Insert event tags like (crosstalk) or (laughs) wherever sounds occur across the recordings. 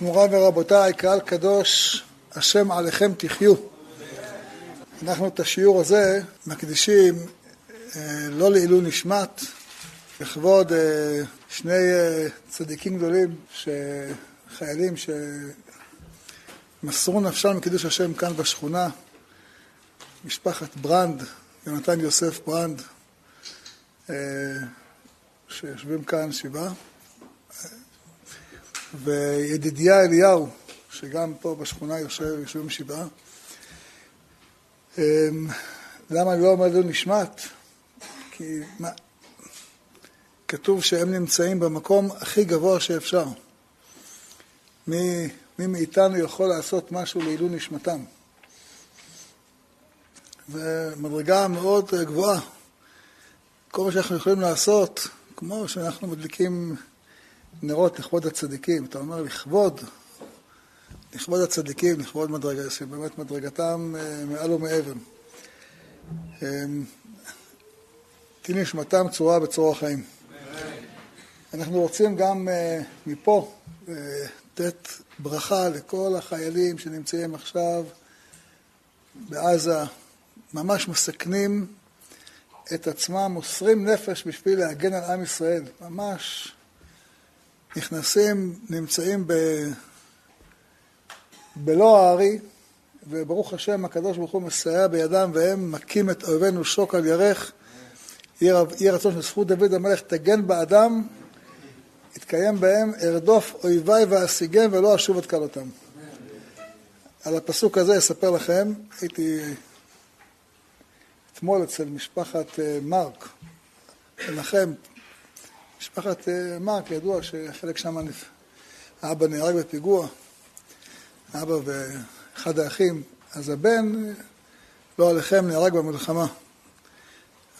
מוריי ורבותיי, קהל קדוש, השם עליכם תחיו. אנחנו את השיעור הזה מקדישים אה, לא לעילוי נשמת, לכבוד אה, שני אה, צדיקים גדולים, חיילים שמסרו נפשם על קידוש השם כאן בשכונה, משפחת ברנד, יונתן יוסף ברנד, שיושבים כאן שבעה. וידידיה אליהו, שגם פה בשכונה יושב, יושבים שבעה. אמ, למה אני לא אומר לו נשמט? כי מה, כתוב שהם נמצאים במקום הכי גבוה שאפשר. מי, מי מאיתנו יכול לעשות משהו לעילוי נשמתם? זו מדרגה מאוד גבוהה. כל מה שאנחנו יכולים לעשות, כמו שאנחנו מדליקים נרות לכבוד הצדיקים. אתה אומר לכבוד, לכבוד הצדיקים, לכבוד מדרגה, שבאמת מדרגתם אה, מעל ומעבר. תהי נשמתם צורה בצרור החיים. אנחנו רוצים גם אה, מפה אה, לתת ברכה לכל החיילים שנמצאים עכשיו בעזה, ממש מסכנים את עצמם, מוסרים נפש בשביל להגן על עם ישראל, ממש נכנסים, נמצאים ב... בלא הארי, וברוך השם, הקדוש ברוך הוא מסייע בידם, והם מכים את אויבינו שוק על ירך. יהי רצון של זכות דוד המלך תגן באדם, יתקיים בהם, ארדוף אויביי ואשיגם ולא אשוב את כלותם. על הפסוק הזה אספר לכם, הייתי אתמול אצל משפחת אה, מרק, מנחם, משפחת אה, מרק, ידוע שחלק שם, האבא נהרג בפיגוע, האבא ואחד האחים, אז הבן, לא עליכם, נהרג במלחמה.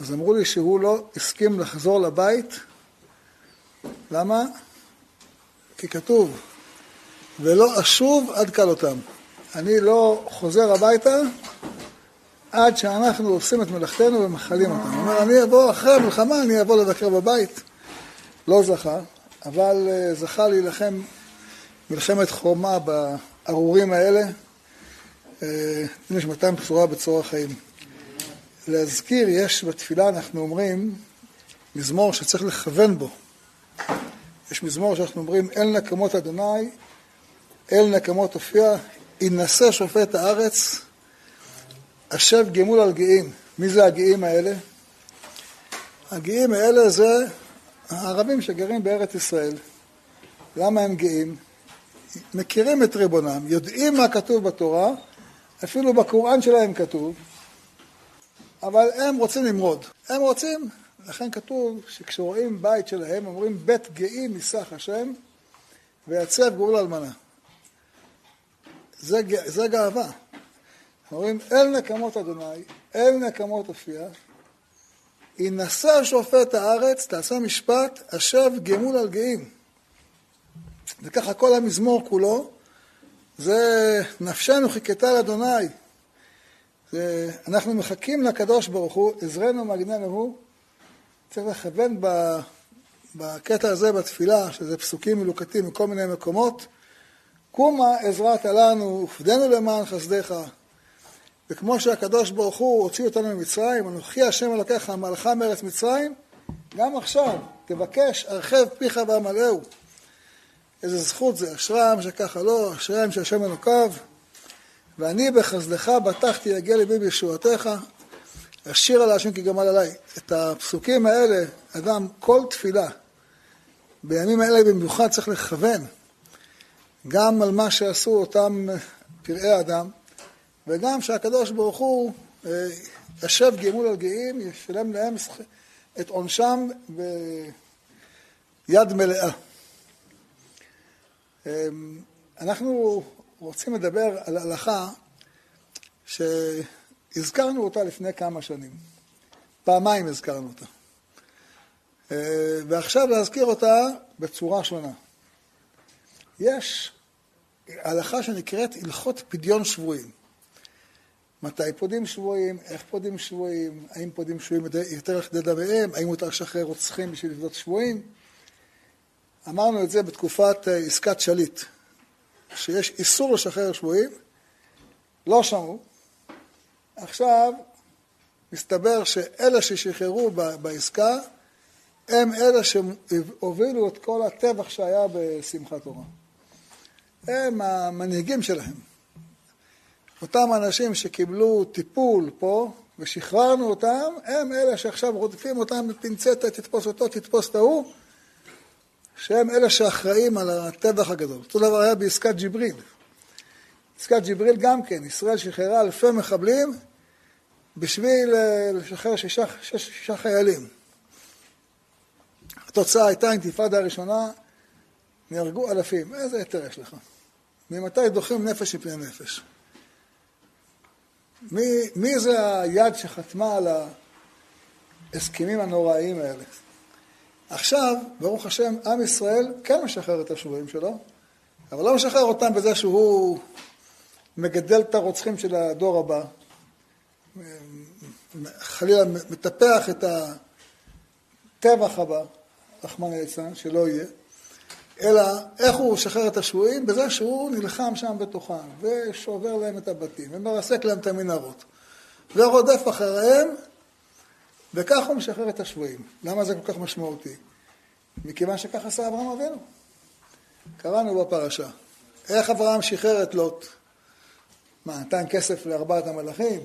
אז אמרו לי שהוא לא הסכים לחזור לבית, למה? כי כתוב, ולא אשוב עד כלותם. אני לא חוזר הביתה עד שאנחנו עושים את מלאכתנו ומחלים אותם. הוא אומר, אני אבוא אחרי המלחמה, אני אבוא לבקר בבית. לא זכה, אבל אה, זכה להילחם מלחמת חומה בארורים האלה, אה, נשמתם בשורה בצור החיים. להזכיר, יש בתפילה, אנחנו אומרים, מזמור שצריך לכוון בו. יש מזמור שאנחנו אומרים, אל נקמות אדוני, אל נקמות הופיע, ינשא שופט הארץ, השב גמול על גאים. מי זה הגאים האלה? הגאים האלה זה הערבים שגרים בארץ ישראל, למה הם גאים? מכירים את ריבונם, יודעים מה כתוב בתורה, אפילו בקוראן שלהם כתוב, אבל הם רוצים למרוד. הם רוצים, לכן כתוב שכשרואים בית שלהם, אומרים בית גאים מסך השם ויצב גאול אלמנה. זה, זה גאווה. אומרים אל נקמות אדוני, אל נקמות הופיע, ינשא שופט הארץ, תעשה משפט, השב גמול על גאים. וככה כל המזמור כולו, זה נפשנו חיכתה לאדוני. אנחנו מחכים לקדוש ברוך הוא, עזרנו מגננו הוא. צריך לכוון בקטע הזה בתפילה, שזה פסוקים מלוקטים מכל מיני מקומות. קומה עזרת לנו, ופדנו למען חסדיך. וכמו שהקדוש ברוך הוא הוציא אותנו ממצרים, אנוכי השם אלוקיך מלכה מארץ מצרים, גם עכשיו תבקש הרחב פיך ואמלאהו. איזה זכות זה, אשרם שככה לא, אשריהם שהשם אלוקיו. ואני בחסדך בטחתי יגיע ליבי בישועתך, אשיר על השם כי גמל עליי. את הפסוקים האלה, אדם, כל תפילה, בימים האלה במיוחד צריך לכוון גם על מה שעשו אותם פראי אדם, וגם שהקדוש ברוך הוא אה, ישב גמול על גאים, ישלם להם את עונשם ביד מלאה. אמ, אנחנו רוצים לדבר על הלכה שהזכרנו אותה לפני כמה שנים. פעמיים הזכרנו אותה. אה, ועכשיו להזכיר אותה בצורה שונה. יש הלכה שנקראת הלכות פדיון שבויים. מתי פודים שבויים, איך פודים שבויים, האם פודים שבויים יותר לכדי דמיהם, האם מותר לשחרר רוצחים בשביל לפדות שבויים. אמרנו את זה בתקופת אה, עסקת שליט. שיש איסור לשחרר שבויים, לא שמעו. עכשיו מסתבר שאלה ששחררו בעסקה הם אלה שהובילו את כל הטבח שהיה בשמחת תורה. הם המנהיגים שלהם. אותם אנשים שקיבלו טיפול פה ושחררנו אותם, הם אלה שעכשיו רודפים אותם בפינצטה, תתפוס אותו, תתפוס את ההוא, שהם אלה שאחראים על הטבח הגדול. אותו דבר היה בעסקת ג'יבריל. עסקת ג'יבריל גם כן, ישראל שחררה אלפי מחבלים בשביל אה, לשחרר שישה, שישה, שישה חיילים. התוצאה הייתה אינתיפאדה הראשונה, נהרגו אלפים. איזה היתר יש לך? ממתי דוחים נפש מפני נפש? מי, מי זה היד שחתמה על ההסכמים הנוראיים האלה? עכשיו, ברוך השם, עם ישראל כן משחרר את השבויים שלו, אבל לא משחרר אותם בזה שהוא מגדל את הרוצחים של הדור הבא, חלילה מטפח את הטבח הבא, רחמנא ליצלן, שלא יהיה, אלא איך הוא משחרר את השבויים? בזה שהוא נלחם שם בתוכם, ושובר להם את הבתים, ומרסק להם את המנהרות, ורודף אחריהם, וכך הוא משחרר את השבויים. למה זה כל כך משמעותי? מכיוון שכך עשה אברהם אבינו. קראנו בפרשה. איך אברהם שחרר את לוט? מה, נתן כסף לארבעת המלאכים?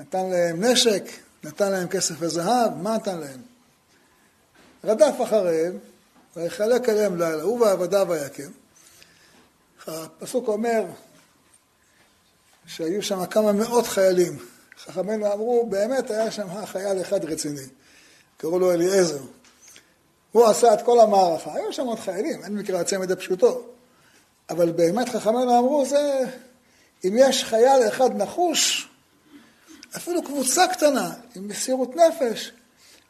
נתן להם נשק? נתן להם כסף וזהב? מה נתן להם? רדף אחריהם, ויחלק עליהם לילה, הוא ועבדיו ויקם. הפסוק אומר שהיו שם כמה מאות חיילים. חכמינו אמרו, באמת היה שם חייל אחד רציני, קראו לו אליעזר. הוא עשה את כל המערכה. היו שם עוד חיילים, אין מקרא הצמד הפשוטו. אבל באמת חכמינו אמרו, זה, אם יש חייל אחד נחוש, אפילו קבוצה קטנה, עם מסירות נפש,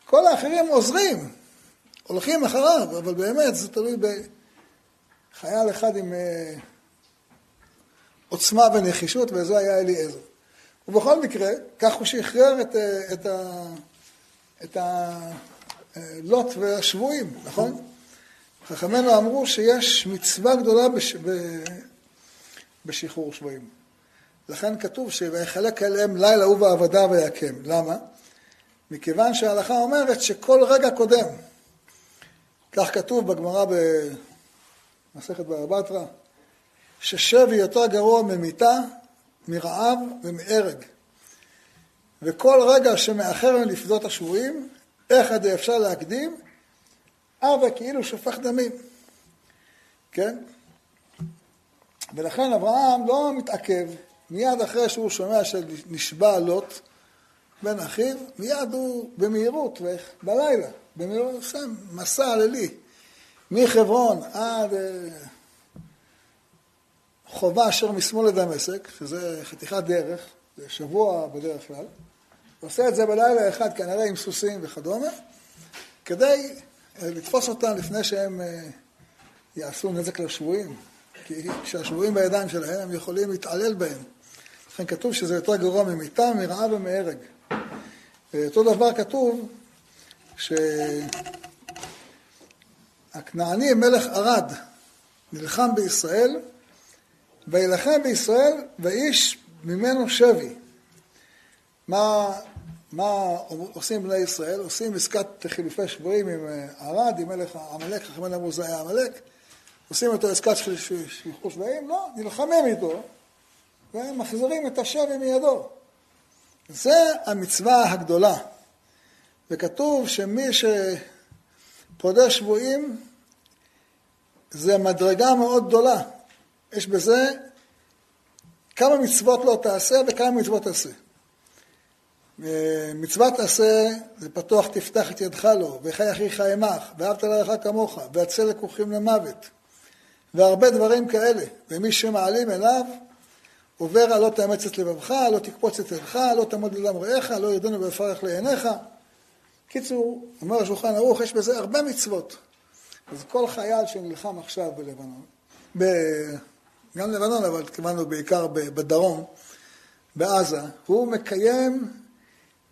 כל האחרים עוזרים. הולכים אחריו, אבל באמת זה תלוי בחייל אחד עם אה, עוצמה ונחישות, וזה היה אליעזר. ובכל מקרה, כך הוא שחרר את, אה, את, ה, את הלוט והשבויים, נכון? חכמינו אמרו שיש מצווה גדולה בש, ב, בשחרור שבויים. לכן כתוב שיחלק אליהם לילה הוא ועבדה ויקם. למה? מכיוון שההלכה אומרת שכל רגע קודם כך כתוב בגמרא במסכת בבא בתרא, ששבי יותר גרוע ממיתה, מרעב ומהרג. וכל רגע שמאחר לפדות השבויים, איך עד אפשר להקדים? אבא כאילו שופך דמים. כן? ולכן אברהם לא מתעכב, מיד אחרי שהוא שומע שנשבע לוט בן אחיו, מיד הוא במהירות, בלילה, במילון עושה מסע לילי, מחברון עד אה, חובה אשר משמאל לדמשק, שזה חתיכת דרך, זה שבוע בדרך כלל, עושה את זה בלילה אחד כנראה עם סוסים וכדומה, כדי אה, לתפוס אותם לפני שהם אה, יעשו נזק לשבויים, כי כשהשבויים בידיים שלהם הם יכולים להתעלל בהם. לכן כתוב שזה יותר גרוע ממיתה, מרעב ומהרג. אותו דבר כתוב שהכנעני מלך ערד נלחם בישראל וילחם בישראל ואיש ממנו שבי. מה, מה עושים בני ישראל? עושים עסקת חילופי שבויים עם אה, ערד, עם מלך עמלק, חכמינו אמרו זה היה עמלק, עושים איתו עסקת שליחו שבויים? לא, נלחמים איתו ומחזירים את השבי מידו. זה המצווה הגדולה. וכתוב שמי שפודה שבויים זה מדרגה מאוד גדולה. יש בזה כמה מצוות לא תעשה וכמה מצוות תעשה. מצוות תעשה זה פתוח תפתח את ידך לו, וחי אחיך עמך, ואהבת לרעך כמוך, והצל לקוחים למוות, והרבה דברים כאלה. ומי שמעלים אליו, עובר לא תאמץ את לבבך, לא תקפוץ את ידך, לא תעמוד לדם רעך, לא ירדנו ויפרך לעיניך. קיצור, אומר השולחן ערוך, יש בזה הרבה מצוות. אז כל חייל שנלחם עכשיו בלבנון, ב... גם לבנון, אבל התכוונו בעיקר בדרום, בעזה, הוא מקיים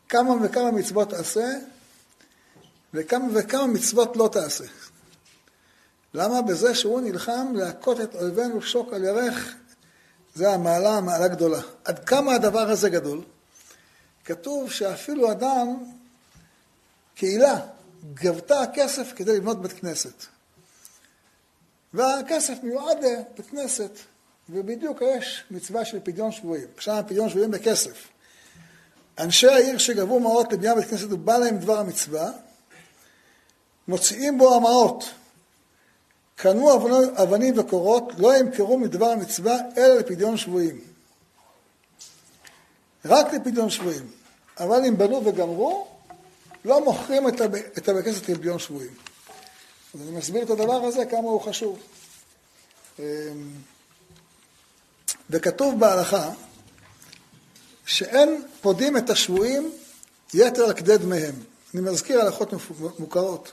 כמה וכמה מצוות עשה, וכמה וכמה מצוות לא תעשה. למה בזה שהוא נלחם להכות את אויבינו שוק על ירך, זה המעלה, המעלה גדולה. עד כמה הדבר הזה גדול? כתוב שאפילו אדם, קהילה, גבתה כסף כדי לבנות בית כנסת. והכסף מיועד לבית כנסת, ובדיוק יש מצווה של פדיון שבויים. עכשיו פדיון שבויים בכסף. אנשי העיר שגבו מעות לבנייה בית כנסת ובא להם דבר המצווה, מוציאים בו המעות. קנו אבנים וקורות, לא ימכרו מדבר המצווה, אלא לפדיון שבויים. רק לפדיון שבויים. אבל אם בנו וגמרו, לא מוכרים את הבית כנסת לפדיון שבויים. אז אני מסביר את הדבר הזה, כמה הוא חשוב. אמ, וכתוב בהלכה שאין פודים את השבויים יתר על כדי דמיהם. אני מזכיר הלכות מוכרות.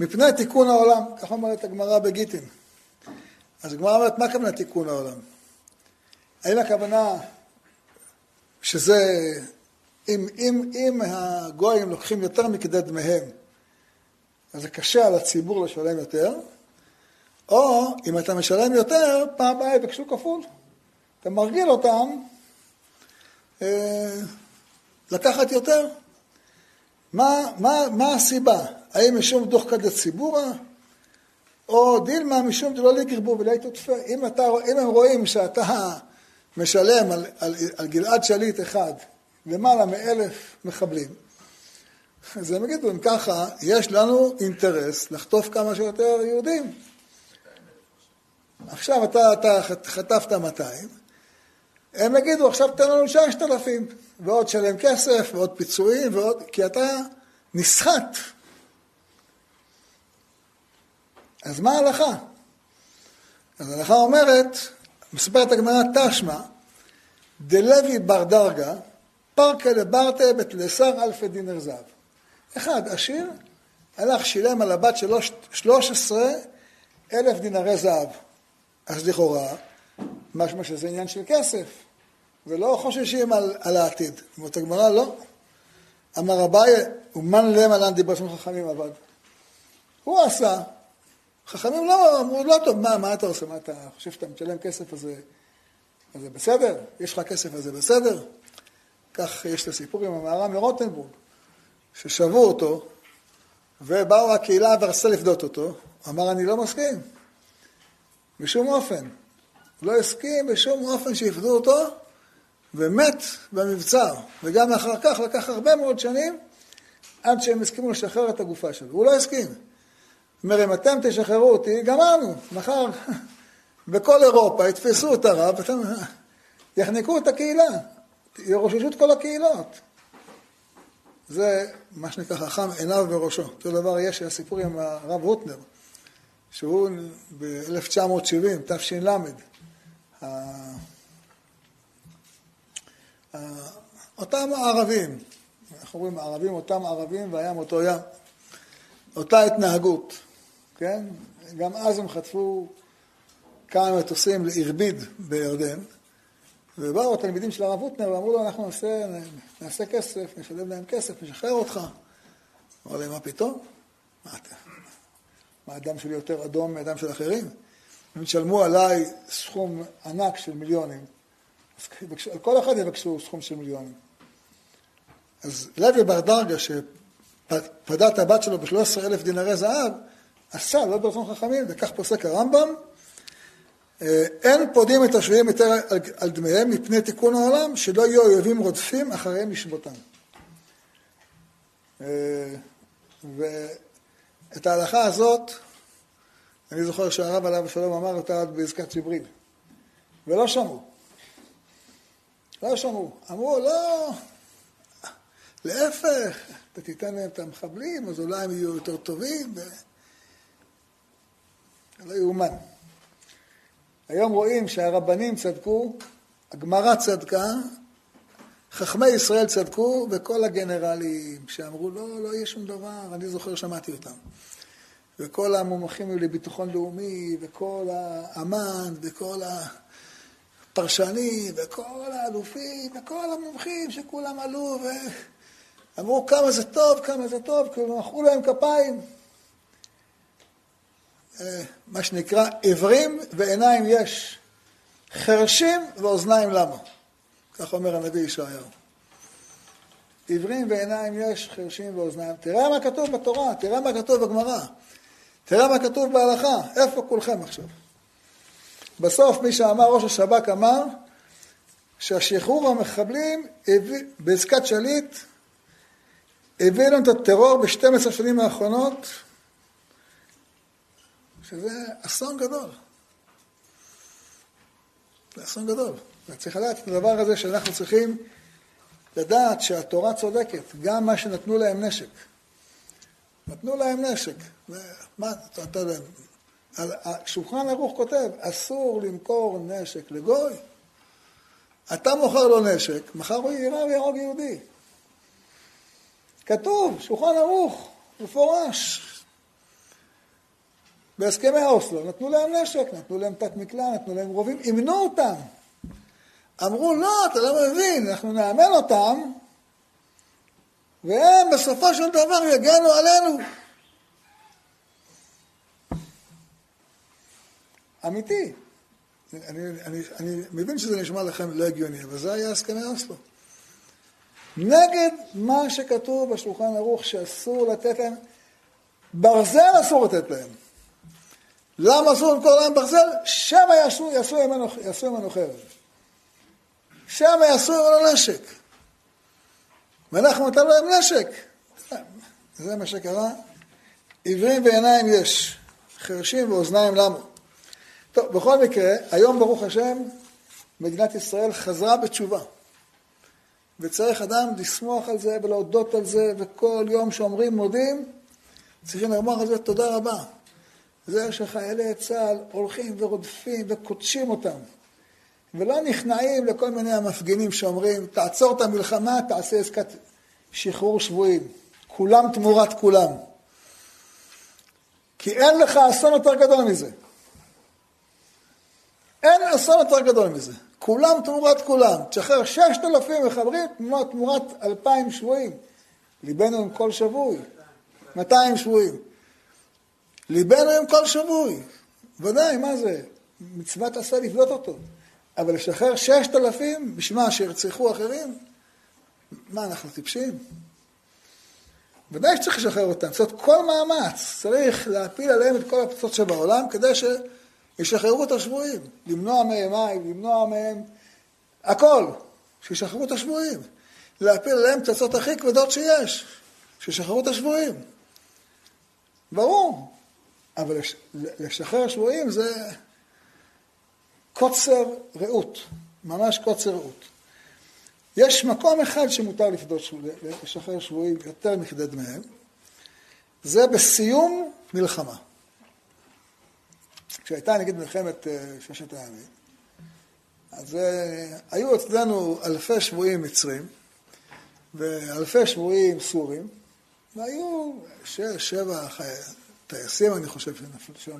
מפני תיקון העולם, כך אומרת הגמרא בגיטין. אז הגמרא אומרת, מה הכוונה תיקון העולם? האם הכוונה שזה, אם, אם, אם הגויים לוקחים יותר מכדי דמיהם, אז זה קשה על הציבור לשלם יותר, או אם אתה משלם יותר, פעם הבאה יבקשו כפול. אתה מרגיל אותם אה, לקחת יותר. מה, מה, מה הסיבה? האם משום דוח כדי ציבורא, או דילמה משום דלא לגרבו ולא תותפה. אם, אם הם רואים שאתה משלם על, על, על גלעד שליט אחד למעלה מאלף מחבלים, אז הם יגידו, אם ככה, יש לנו אינטרס לחטוף כמה שיותר יהודים. עכשיו אתה, אתה חטפת 200, הם יגידו, עכשיו תן לנו 6,000, ועוד שלם כסף, ועוד פיצויים, ועוד, כי אתה נסחט. אז מה ההלכה? אז ההלכה אומרת, מספרת הגמרא תשמע, דלוי בר דרגה, פרקה לברטה בתלסר אלפי דינר זהב. אחד, עשיר, הלך, שילם על הבת שלו 13 אלף דינרי זהב. אז לכאורה, משמע שזה עניין של כסף, ולא חוששים על, על העתיד. אומרת הגמרא, לא. אמר אביי, ומן להם עלן דיבר של חכמים עבד. הוא עשה. חכמים לא אמרו, לא טוב, מה, מה אתה עושה? מה אתה חושב שאתה משלם כסף, אז זה בסדר? יש לך כסף, אז זה בסדר? כך יש את הסיפור עם המערה מרוטנבורג. ששבו אותו, ובאו הקהילה ורצתה לפדות אותו, אמר אני לא מסכים, בשום אופן. לא הסכים בשום אופן שיפדו אותו, ומת במבצר. וגם אחר כך לקח הרבה מאוד שנים עד שהם הסכימו לשחרר את הגופה שלו. הוא לא הסכים. אומר, אם אתם תשחררו אותי, גמרנו. מחר (laughs) בכל אירופה יתפסו את הרב, (laughs) יחנקו את הקהילה, ירוששו את כל הקהילות. זה מה שנקרא חכם עיניו בראשו. אותו דבר יש הסיפור עם הרב רוטנר, שהוא ב-1970, תש"ל, אותם ערבים, אנחנו אומרים ערבים, אותם ערבים והים אותו ים, אותה התנהגות, כן? גם אז הם חטפו כמה מטוסים לארביד בירדן, ובאו התלמידים של הרב הוטנר ואמרו לו, אנחנו נעשה, נעשה כסף, נשלם להם כסף, נשחרר אותך. אמר להם, מה פתאום? מה אתה? מה הדם שלי יותר אדום מהדם של אחרים? הם ישלמו עליי סכום ענק של מיליונים. אז על כל אחד יבקשו סכום של מיליונים. אז לוי בר דרגה, שפדה את הבת שלו ב-13 אלף דינרי זהב, עשה לא ברצון חכמים, וכך פוסק הרמב"ם, אין פודים את השבויים יותר על, על דמיהם מפני תיקון העולם, שלא יהיו אויבים רודפים אחריהם לשבותם. אה, ואת ההלכה הזאת, אני זוכר שהרב עליו השלום אמר אותה עד בעסקת ג'יבריל, ולא שמעו. לא שמעו. אמרו, לא, להפך, אתה תיתן להם את המחבלים, אז אולי הם יהיו יותר טובים. ו... לא יאומן. היום רואים שהרבנים צדקו, הגמרא צדקה, חכמי ישראל צדקו, וכל הגנרלים שאמרו, לא, לא יהיה שום דבר, אני זוכר, שמעתי אותם. וכל המומחים לביטחון לאומי, וכל האמן, וכל הפרשנים, וכל האלופים, וכל המומחים שכולם עלו, ואמרו כמה זה טוב, כמה זה טוב, כאילו מחאו להם כפיים. אה, מה שנקרא עיוורים ועיניים יש, חרשים ואוזניים למה? כך אומר הנביא ישעיהו. עיוורים ועיניים יש, חרשים ואוזניים. תראה מה כתוב בתורה, תראה מה כתוב בגמרא, תראה מה כתוב בהלכה, איפה כולכם עכשיו? בסוף מי שאמר, ראש השב"כ אמר, שהשחרור המחבלים בעסקת שליט הביא לנו את הטרור ב-12 שנים האחרונות, שזה אסון גדול. זה אסון גדול. וצריך לדעת את הדבר הזה שאנחנו צריכים לדעת שהתורה צודקת, גם מה שנתנו להם נשק. נתנו להם נשק. מה, אתה יודע, שולחן ערוך כותב, אסור למכור נשק לגוי. אתה מוכר לו נשק, מחר הוא יירה ויהרוג יהודי. כתוב, שולחן ערוך, מפורש. בהסכמי אוסלו נתנו להם נשק, נתנו להם תת מקלע, נתנו להם רובים, אימנו אותם. אמרו, לא, אתה לא מבין, אנחנו נאמן אותם, והם בסופו של דבר יגנו עלינו. אמיתי. אני, אני, אני מבין שזה נשמע לכם לא הגיוני, אבל זה היה הסכמי אוסלו. נגד מה שכתוב בשולחן ערוך שאסור לתת להם, ברזל אסור לתת להם. למה אסור למכור להם ברזל? שם יעשו, יעשו ממנו חרב. שם יעשו ממנו נשק. ואנחנו נתנו להם נשק. זה מה שקרה. עיוורים ועיניים יש, חרשים ואוזניים למה. טוב, בכל מקרה, היום ברוך השם, מדינת ישראל חזרה בתשובה. וצריך אדם לשמוח על זה ולהודות על זה, וכל יום שאומרים מודים, צריכים לומר על זה תודה רבה. זה שחיילי צה"ל הולכים ורודפים וקודשים אותם, ולא נכנעים לכל מיני המפגינים שאומרים, תעצור את המלחמה, תעשה עסקת שחרור שבויים. כולם תמורת כולם. כי אין לך אסון יותר גדול מזה. אין אסון יותר גדול מזה. כולם תמורת כולם. תשחרר ששת אלפים מחברים תמורת אלפיים שבויים. ליבנו עם כל שבוי. מאתיים שבויים. ליבנו עם כל שבוי. ודאי, מה זה? מצוות עשה לפדות אותו. אבל לשחרר ששת אלפים, בשביל מה, שירצחו אחרים? מה, אנחנו טיפשים? ודאי שצריך לשחרר אותם. אומרת, כל מאמץ צריך להפיל עליהם את כל הפצצות שבעולם כדי שישחררו את השבויים. למנוע מהם מים, למנוע מהם הכל. שישחררו את השבויים. להפיל עליהם פצצות הכי כבדות שיש. שישחררו את השבויים. ברור. אבל לשחרר שבויים זה קוצר ראות. ממש קוצר ראות. יש מקום אחד שמותר לפדות, לשחרר שבויים יותר מכדי דמיהם, זה בסיום מלחמה. כשהייתה נגיד מלחמת אה, ששת הימים, אז אה, היו אצלנו אלפי שבויים מצרים ואלפי שבויים סורים, והיו שש, שבע טייסים, אני חושב, שנפלו שם.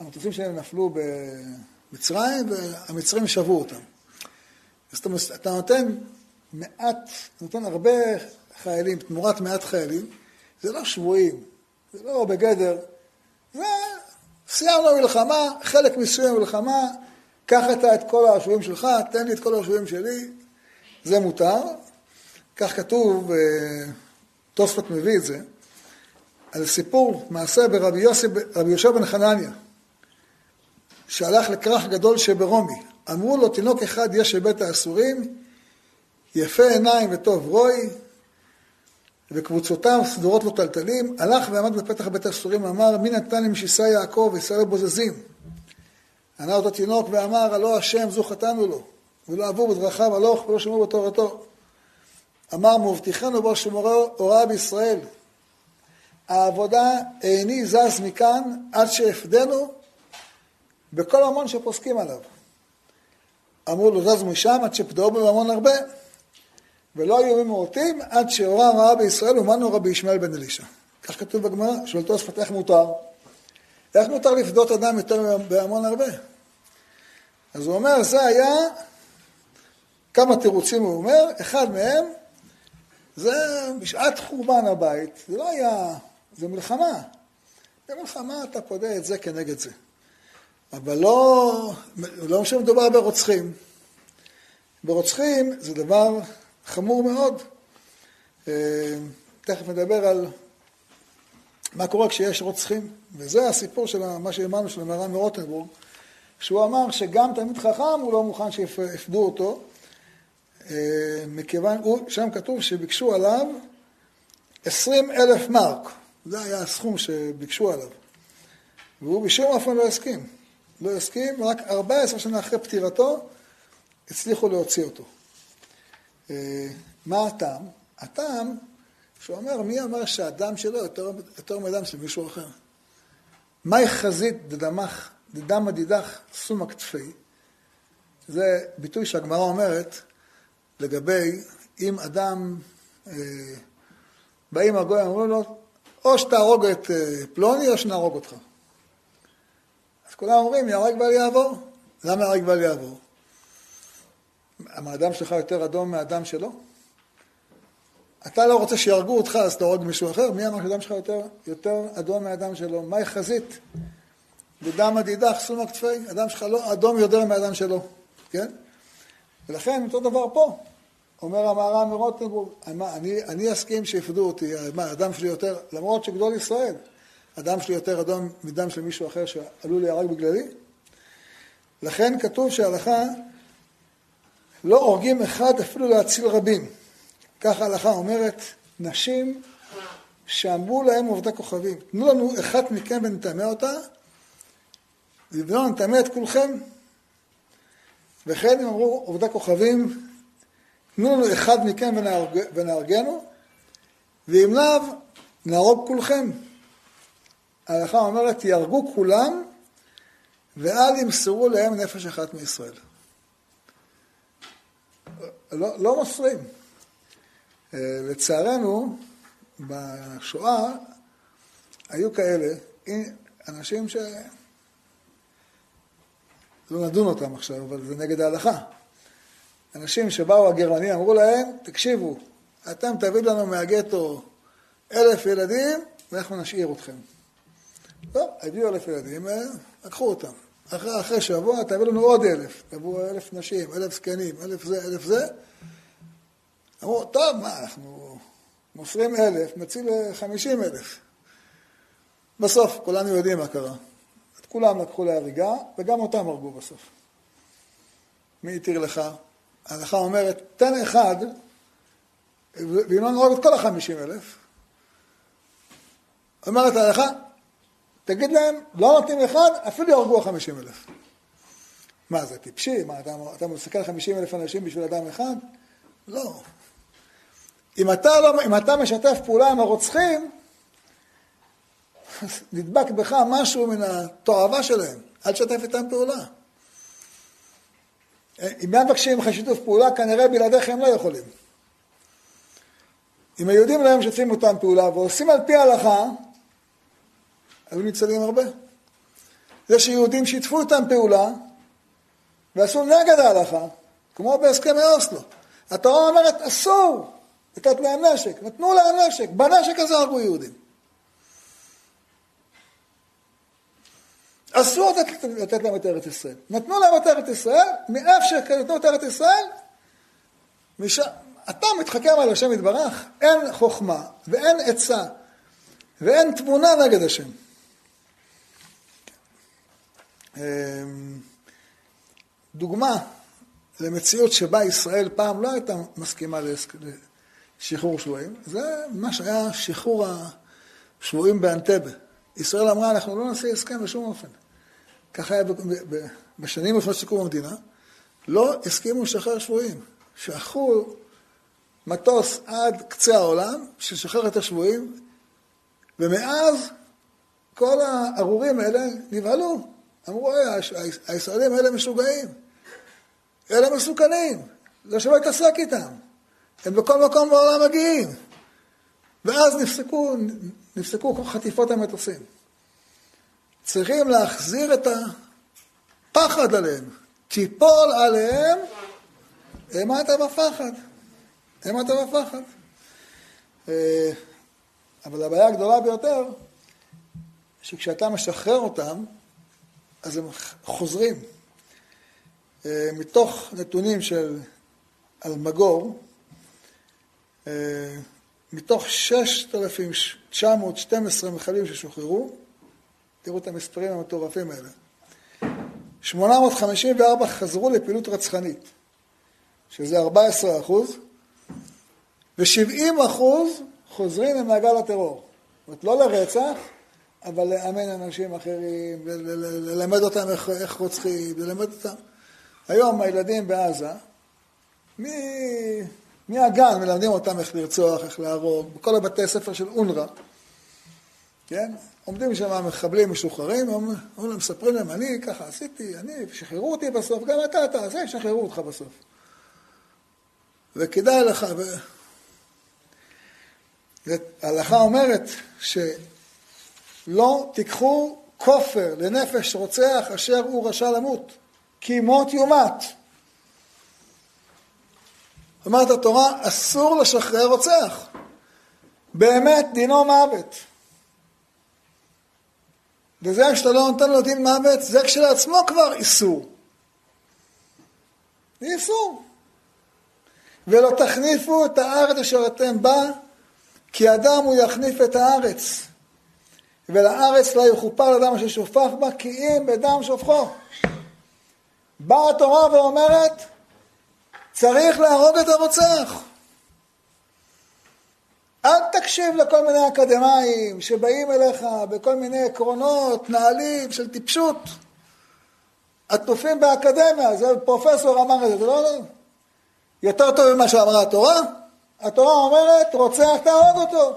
המטוסים שלהם נפלו במצרים והמצרים שבו אותם. אז אתה, נותן מעט, נותן הרבה חיילים תמורת מעט חיילים, זה לא שבויים, זה לא בגדר, סיימנו מלחמה, חלק מסוים מלחמה, קח אתה את כל השבויים שלך, תן לי את כל השבויים שלי, זה מותר. כך כתוב, אה, תוספות מביא את זה, על סיפור מעשה ברבי יוסי, רבי יהושע בן חנניה, שהלך לכרך גדול שברומי. אמרו לו, תינוק אחד יש בבית האסורים, יפה עיניים וטוב רוי, וקבוצותיו סדורות לו טלטלים, הלך ועמד בפתח בית האסורים ואמר, מי נתן לי משיסי יעקב וישראל בוזזים? ענה אותו תינוק ואמר, הלא השם זו חטאנו לו, ולא עבור בדרכיו הלוך ולא שמעו בתורתו. אמר, מבטיחנו בו שמורו הוראה בישראל. העבודה איני זז מכאן עד שאפדנו בכל המון שפוסקים עליו. אמרו לו, זז משם עד שפדאו בממון הרבה. ולא היו ממורטים עד שהורה רעה בישראל ומנו רבי ישמעאל בן אלישע. כך כתוב בגמרא, שואל תוספות איך מותר? איך מותר לפדות אדם יותר בהמון הרבה? אז הוא אומר, זה היה, כמה תירוצים הוא אומר, אחד מהם, זה בשעת חורבן הבית, זה לא היה, זה מלחמה. במלחמה אתה פודה את זה כנגד זה. אבל לא, לא שמדובר ברוצחים. ברוצחים זה דבר חמור מאוד. אה, תכף נדבר על מה קורה כשיש רוצחים, וזה הסיפור של מה שאמרנו של מרן מרוטנבורג, שהוא אמר שגם תלמיד חכם הוא לא מוכן שיפדו אותו, אה, מכיוון, שם כתוב שביקשו עליו עשרים אלף מרק, זה היה הסכום שביקשו עליו, והוא בשום אופן לא הסכים, לא הסכים, רק ארבע עשרה שנה אחרי פטירתו הצליחו להוציא אותו. אה, מה הטעם? הטעם שהוא אומר, מי אמר שהדם שלו יותר, יותר מאדם של מישהו אחר? מהי חזית דדמך, דדמא דידך סומא כתפי? זה ביטוי שהגמרא אומרת לגבי אם אדם, אה, באים הגויים, אומרים לו, או שתהרוג את אה, פלוני או שנהרוג אותך. אז כולם אומרים, יהרג ואל יעבור. למה יהרג ואל יעבור? האדם שלך יותר אדום מהאדם שלו? אתה לא רוצה שיהרגו אותך, אז תהרוג מישהו אחר? מי אמר שהדם שלך יותר, יותר אדום מהדם שלו? מהי חזית? בדם הדידך סומא כתפי, הדם שלך לא אדום יותר מהדם שלו, כן? ולכן אותו דבר פה, אומר המהר"ם מרוטנבורג, אני, אני אסכים שיפדו אותי, מה, הדם שלי יותר, למרות שגדול ישראל, הדם שלי יותר אדום מדם של מישהו אחר שעלול להיהרג בגללי? לכן כתוב שההלכה לא הורגים אחד אפילו להציל רבים. כך ההלכה אומרת, נשים שאמרו להם עובדי כוכבים, תנו לנו אחת מכם ונטמא אותה, ולא נטמא את כולכם. וכן הם אמרו עובדי כוכבים, תנו לנו אחד מכם ונהרג, ונהרגנו, ואם לאו, נהרוג כולכם. ההלכה אומרת, יהרגו כולם, ואל ימסרו להם נפש אחת מישראל. לא, לא מוסרים. אה, לצערנו, בשואה היו כאלה, אנשים ש... לא נדון אותם עכשיו, אבל זה נגד ההלכה. אנשים שבאו הגרמנים אמרו להם, תקשיבו, אתם תביאו לנו מהגטו אלף ילדים ואנחנו נשאיר אתכם. לא, הביאו אלף ילדים, אה, לקחו אותם. אחרי, אחרי שבוע תביאו לנו עוד אלף. תביאו אלף נשים, אלף זקנים, אלף זה, אלף זה. אמרו, טוב, מה, אנחנו מוסרים אלף, נציל חמישים אלף. בסוף, כולנו יודעים מה קרה. את כולם לקחו להריגה, וגם אותם הרגו בסוף. מי התיר לך? ההלכה אומרת, תן אחד, ואם לא נהרוג את כל החמישים אלף, אומרת ההלכה, תגיד להם, לא נותנים אחד, אפילו יהרגו החמישים אלף. מה, זה טיפשי? מה, אתה, אתה מסתכל על חמישים אלף אנשים בשביל אדם אחד? לא. אם אתה, לא, אם אתה משתף פעולה עם הרוצחים, נדבק בך משהו מן התועבה שלהם, אל תשתף איתם פעולה. אם הם מבקשים ממך שיתוף פעולה, כנראה בלעדיך הם לא יכולים. אם היהודים לא משתפים אותם פעולה ועושים על פי ההלכה, היו ניצלים הרבה. זה שיהודים שיתפו איתם פעולה ועשו נגד ההלכה, כמו בהסכמי אוסלו. התורה אומרת אסור לתת להם נשק, נתנו להם נשק, בנשק הזה הרגו יהודים. אסור לתת, לתת להם את ארץ ישראל. נתנו להם את ארץ ישראל, מאיפה שנתנו את ארץ ישראל, משם, אתה מתחכם על השם יתברך, אין חוכמה ואין עצה ואין תמונה נגד השם. אמ, דוגמה למציאות שבה ישראל פעם לא הייתה מסכימה לשחרור שבויים, זה מה שהיה שחרור השבויים באנטבה. ישראל אמרה, אנחנו לא נעשה הסכם בשום אופן. ככה היה בשנים לפני סיכום המדינה, לא הסכימו לשחרר שבויים. שלחו מטוס עד קצה העולם, ששחרר את השבויים, ומאז כל הארורים האלה נבהלו. אמרו, הישראלים האלה משוגעים, אלה מסוכנים, לא שווה להתעסק איתם. הם בכל מקום בעולם מגיעים. ואז נפסקו, נפסקו חטיפות המטוסים. צריכים להחזיר את הפחד עליהם. תיפול עליהם, אימת בפחד. אימת בפחד. אה, אבל הבעיה הגדולה ביותר, שכשאתה משחרר אותם, אז הם חוזרים. אה, מתוך נתונים של אלמגור, אה, מתוך 6,912 מחבלים ששוחררו, תראו את המספרים המטורפים האלה, 854 חזרו לפעילות רצחנית, שזה 14 אחוז, ו-70 אחוז חוזרים למעגל הטרור. זאת אומרת, לא לרצח, אבל לאמן אנשים אחרים, ללמד אותם איך, איך רוצחים, ללמד אותם. היום הילדים בעזה, מהגן מלמדים אותם איך לרצוח, איך להרוג, בכל הבתי ספר של אונר"א, כן? עומדים שם מחבלים משוחררים, אומרים להם, מספרים להם, אני ככה עשיתי, אני, שחררו אותי בסוף, גם אתה תעשה, ישחררו אותך בסוף. וכדאי לך, ו... ההלכה אומרת שלא תיקחו כופר לנפש רוצח אשר הוא רשע למות, כי מות יומת. אומרת התורה, אסור לשחרר רוצח. באמת דינו מוות. וזה שאתה לא נותן לו דין מוות, זה כשלעצמו כבר איסור. זה איסור. ולא תחניפו את הארץ אשר אתם בה, כי אדם הוא יחניף את הארץ. ולארץ לא יכופר אדם אשר שופך בה, כי אם בדם שופכו. באה התורה ואומרת, צריך להרוג את הרוצח. אל תקשיב לכל מיני אקדמאים שבאים אליך בכל מיני עקרונות, נהלים של טיפשות. עטופים באקדמיה, זה פרופסור אמר את זה, זה לא... יותר טוב ממה שאמרה התורה? התורה אומרת, רוצח תהרוג אותו.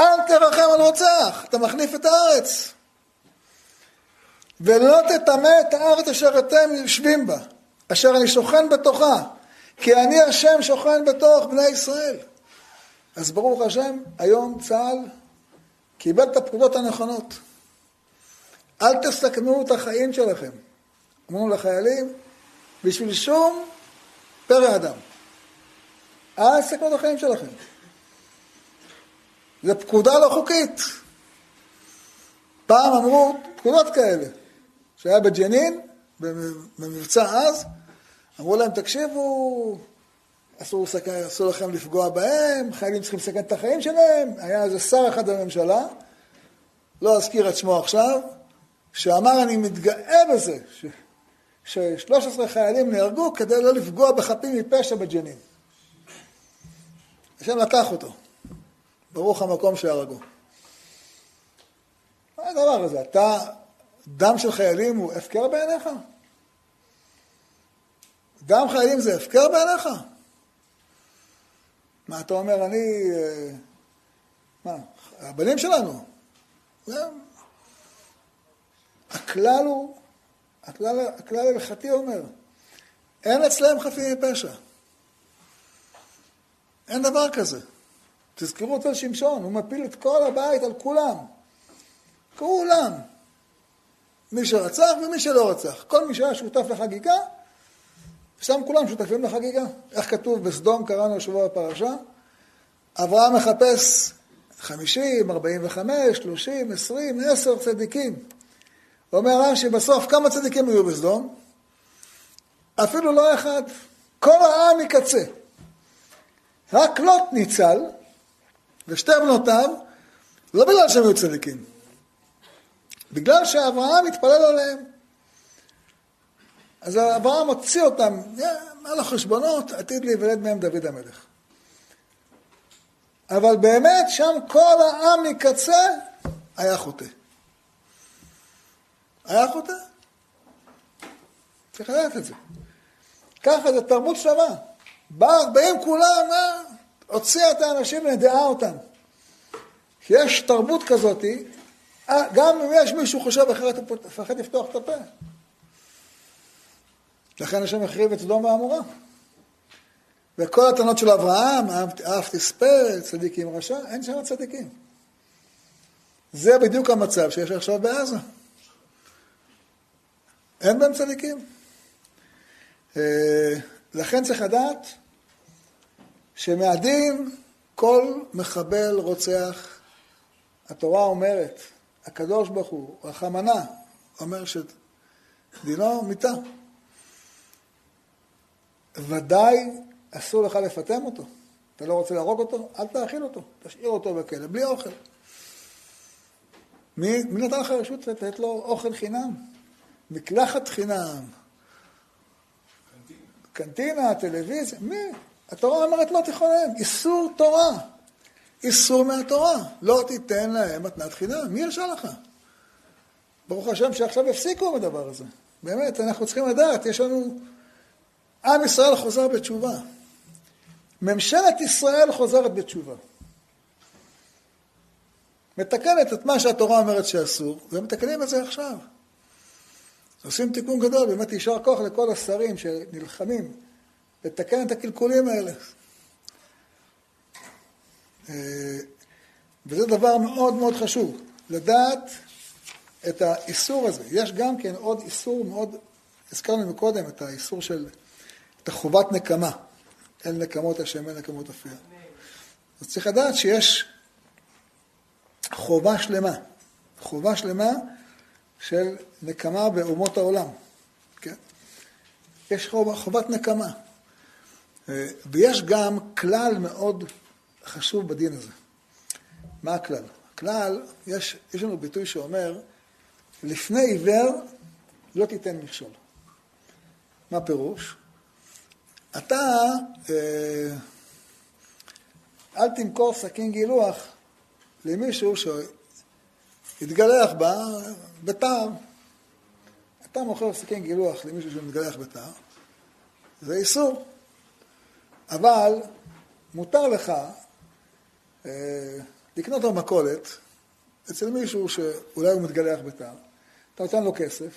אל תרחם על רוצח, אתה מחליף את הארץ. ולא תטמא את הארץ אשר אתם יושבים בה, אשר אני שוכן בתוכה, כי אני השם שוכן בתוך בני ישראל. אז ברוך השם, היום צה"ל קיבל את הפקודות הנכונות. אל תסכנו את החיים שלכם. אמרנו לחיילים, בשביל שום פרא אדם. אל תסכנו את החיים שלכם. זו פקודה לא חוקית. פעם אמרו פקודות כאלה, שהיה בג'נין, במבצע אז, אמרו להם, תקשיבו, אסור, לסכן, אסור לכם לפגוע בהם, חיילים צריכים לסכן את החיים שלהם. היה איזה שר אחד בממשלה, לא אזכיר את שמו עכשיו, שאמר, אני מתגאה בזה, ש-13 חיילים נהרגו כדי לא לפגוע בחפים מפשע בג'נין. השם לקח אותו. ברוך המקום שהרגו. מה הדבר הזה? אתה, דם של חיילים הוא הפקר בעיניך? דם חיילים זה הפקר בעיניך? מה אתה אומר, אני... אה, מה, הבנים שלנו. הכלל הוא, הכלל, הכלל ההלכתי אומר, אין אצלם חפים מפשע. אין דבר כזה. תזכרו את שמשון, הוא מפיל את כל הבית על כולם. כולם. מי שרצח ומי שלא רצח. כל מי שהיה שותף לחגיגה, שם כולם שותפים לחגיגה. איך כתוב בסדום, קראנו השבוע בפרשה? אברהם מחפש חמישים, ארבעים וחמש, שלושים, עשרים, עשר צדיקים. אומר רש"י, בסוף כמה צדיקים היו בסדום? אפילו לא אחד. כל העם מקצה. רק לוט ניצל, ושתי בנותיו, לא בגלל שהם היו צדיקים, בגלל שאברהם התפלל עליהם. אז אברהם הוציא אותם, על החשבונות, עתיד להיוולד מהם דוד המלך. אבל באמת שם כל העם מקצה היה חוטא. היה חוטא. צריך לדעת את זה. ככה זה תרבות שלמה. באים כולם, מה? הוציאה את האנשים ונדעה אותם. יש תרבות כזאת, אה, גם אם יש מישהו חושב אחרת, הוא מפחד לפתוח את הפה. לכן השם החריב את סדום ועמורה. וכל הטענות של אברהם, אף תספה, צדיקים רשע, אין שם צדיקים. זה בדיוק המצב שיש עכשיו בעזה. אין בהם צדיקים. אה, לכן צריך לדעת שמהדין כל מחבל רוצח, התורה אומרת, הקדוש ברוך הוא, רחמנה, אומר שדינו מיתה. ודאי אסור לך לפטם אותו. אתה לא רוצה להרוג אותו? אל תאכיל אותו, תשאיר אותו בכלא, בלי אוכל. מי, מי נתן לך רשות לתת לו אוכל חינם? מקלחת חינם. קנטינה, טלוויזיה, מי? התורה אומרת לא תכונן, איסור תורה. איסור מהתורה. לא תיתן להם מתנת חינם. מי הרשה לך? ברוך השם שעכשיו הפסיקו עם הדבר הזה. באמת, אנחנו צריכים לדעת, יש לנו... עם ישראל חוזר בתשובה. ממשלת ישראל חוזרת בתשובה. מתקנת את מה שהתורה אומרת שאסור, ומתקנים את זה עכשיו. עושים תיקון גדול, באמת יישר כוח לכל השרים שנלחמים לתקן את הקלקולים האלה. אה, וזה דבר מאוד מאוד חשוב, לדעת את האיסור הזה. יש גם כן עוד איסור מאוד, הזכרנו מקודם את האיסור של, את החובת נקמה. אין נקמות השם, אין נקמות אפייה. אז צריך לדעת שיש חובה שלמה, חובה שלמה של נקמה באומות העולם, כן? יש חוב, חובת נקמה. אה, ויש גם כלל מאוד חשוב בדין הזה. מה הכלל? הכלל, יש, יש לנו ביטוי שאומר, לפני עיוור לא תיתן מכשול. מה פירוש? אתה, אה, אל תמכור סכין גילוח למישהו שהתגלח בה בתער. אתה מוכר סכין גילוח למישהו שמתגלח בתער, זה איסור. אבל מותר לך אה, לקנות במכולת אצל מישהו שאולי הוא מתגלח בתער. אתה נותן לו כסף,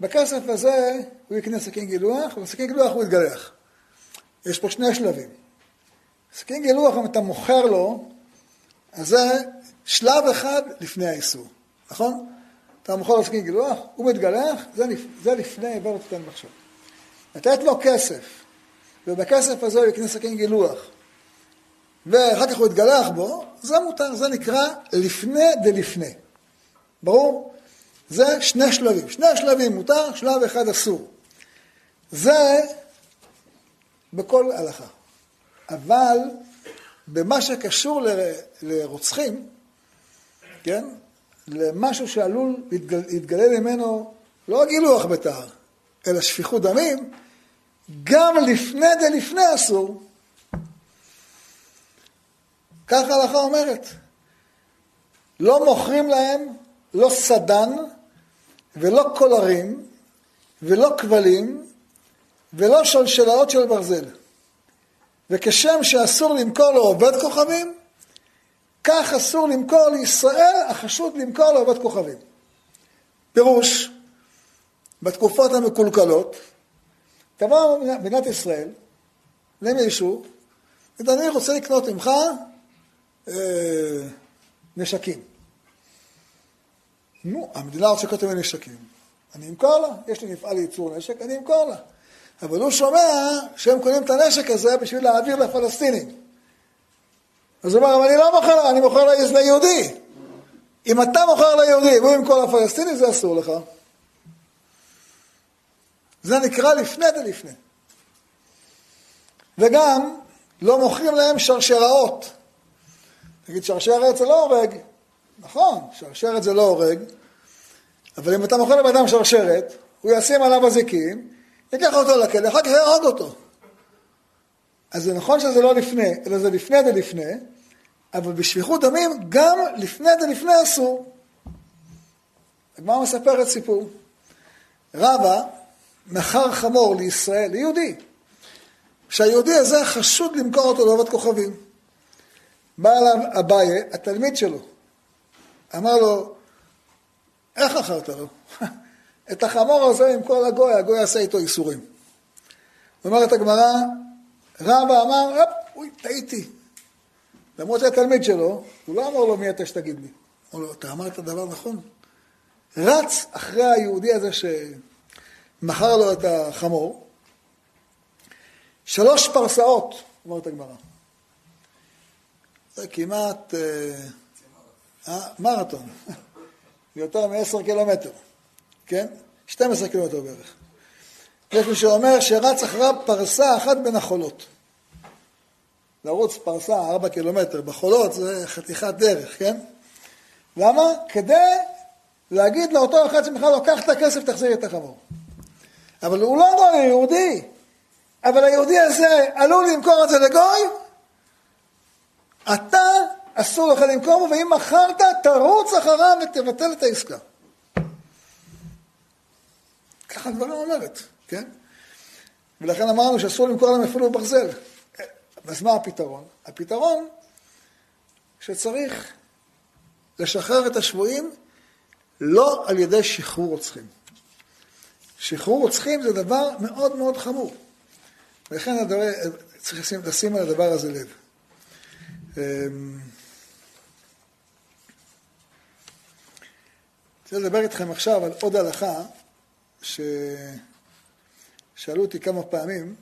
בכסף הזה הוא יקנה סכין גילוח, ובסכין גילוח הוא יתגלח. יש פה שני שלבים. סכין גילוח, אם אתה מוכר לו, אז זה שלב אחד לפני האיסור, נכון? אתה מוכר לו סכין גילוח, הוא מתגלח, זה, זה לפני עבר תתן מחשב. לתת לו כסף, ובכסף הזה הוא יקנה סכין גילוח, ואחר כך הוא יתגלח בו, זה מותר, זה נקרא לפני דלפני. ברור? זה שני שלבים. שני השלבים מותר, שלב אחד אסור. זה בכל הלכה. אבל במה שקשור ל, לרוצחים, כן, למשהו שעלול להתגלה ממנו לא גילוח בתער, אלא שפיכות דמים, גם לפני דלפני אסור. כך ההלכה אומרת. לא מוכרים להם לא סדן ולא קולרים ולא כבלים ולא שלשלאות של ברזל. וכשם שאסור למכור לעובד כוכבים, כך אסור למכור לישראל החשוד למכור לעובד כוכבים. פירוש, בתקופות המקולקלות, תבוא מדינת ישראל למישהו, ואני רוצה לקנות ממך אה, נשקים. נו, המדינה רוצה לקנות ממני נשקים. אני אמכור לה, יש לי מפעל לייצור נשק, אני אמכור לה. אבל הוא שומע שהם קונים את הנשק הזה בשביל להעביר לפלסטינים. אז הוא אומר, אבל אני לא מוכר אני מוכר ליהודי. אם אתה מוכר ליהודי והוא ימכור לפלסטיני, זה אסור לך. זה נקרא לפני דלפני. וגם לא מוכרים להם שרשראות. תגיד, שרשרת זה לא הורג. נכון, שרשרת זה לא הורג, אבל אם אתה מוכר לבן אדם שרשרת, הוא ישים עליו אזיקים, ייקח אותו לכלא, אחר כך יהרוג אותו. אז זה נכון שזה לא לפני, אלא זה לפני ולפני, אבל בשפיכות דמים גם לפני ולפני אסור. הגמרא מספרת סיפור. רבא מכר חמור לישראל, ליהודי, שהיהודי הזה חשוד למכור אותו לעובד כוכבים. בא אליו אביי, התלמיד שלו, אמר לו, איך מכרת לו? (laughs) את החמור הזה עם כל הגוי, הגוי יעשה איתו ייסורים. אומרת הגמרא, רבא אמר, אפ, אוי, טעיתי. למרות שזה תלמיד שלו, הוא לא אמר לו מי אתה שתגיד לי. אמר לו, אתה אמרת דבר נכון. רץ אחרי היהודי הזה שמכר לו את החמור, שלוש פרסאות, אומרת הגמרא. זה כמעט אה, אה, מרתון. (laughs) יותר מ-10 קילומטר, כן? 12 קילומטר בערך. יש מי שאומר שרץ אחריו פרסה אחת בין החולות. לרוץ פרסה, 4 קילומטר, בחולות זה חתיכת דרך, כן? למה? כדי להגיד לאותו אחד שבכלל לוקח את הכסף, תחזיר את החמור. אבל הוא לא גוי, יהודי. אבל היהודי הזה עלול למכור את זה לגוי, אתה אסור לך למכור בו, ואם מכרת, תרוץ אחריו ותבטל את העסקה. ככה הדברים אומרת, כן? ולכן אמרנו שאסור למכור להם אפילו ברזל. אז מה הפתרון? הפתרון שצריך לשחרר את השבויים לא על ידי שחרור רוצחים. שחרור רוצחים זה דבר מאוד מאוד חמור. ולכן הדבר, צריך לשים, לשים על הדבר הזה לב. רוצה לדבר איתכם עכשיו על עוד הלכה ששאלו אותי כמה פעמים,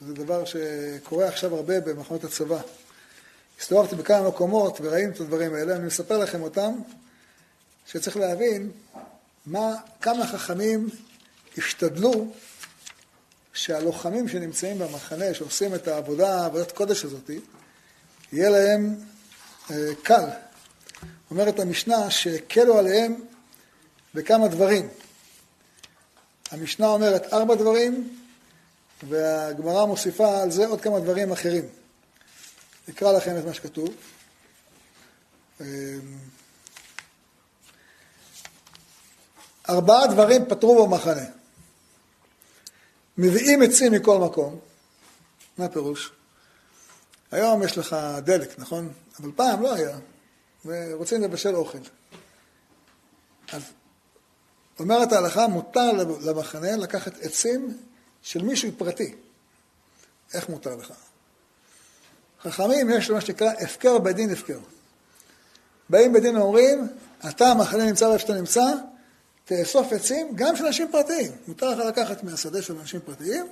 זה דבר שקורה עכשיו הרבה במכונות הצבא. הסתובבתי בכמה מקומות וראינו את הדברים האלה, אני מספר לכם אותם, שצריך להבין מה, כמה חכמים השתדלו שהלוחמים שנמצאים במחנה, שעושים את העבודה, עבודת קודש הזאת, יהיה להם אה, קל. אומרת המשנה שהקלו עליהם בכמה דברים. המשנה אומרת ארבע דברים, והגמרא מוסיפה על זה עוד כמה דברים אחרים. אקרא לכם את מה שכתוב. אמ, ארבעה דברים פתרו במחנה. מביאים עצים מכל מקום. מה הפירוש? היום יש לך דלק, נכון? אבל פעם לא היה, ורוצים לבשל אוכל. אז אומרת ההלכה, מותר למחנה לקחת עצים של מישהו פרטי. איך מותר לך? חכמים יש מה שנקרא הפקר בדין הפקר. באים בדין ואומרים, אתה המחנה נמצא איפה שאתה נמצא, תאסוף עצים גם של אנשים פרטיים. מותר לך לקחת מהשדה של אנשים פרטיים,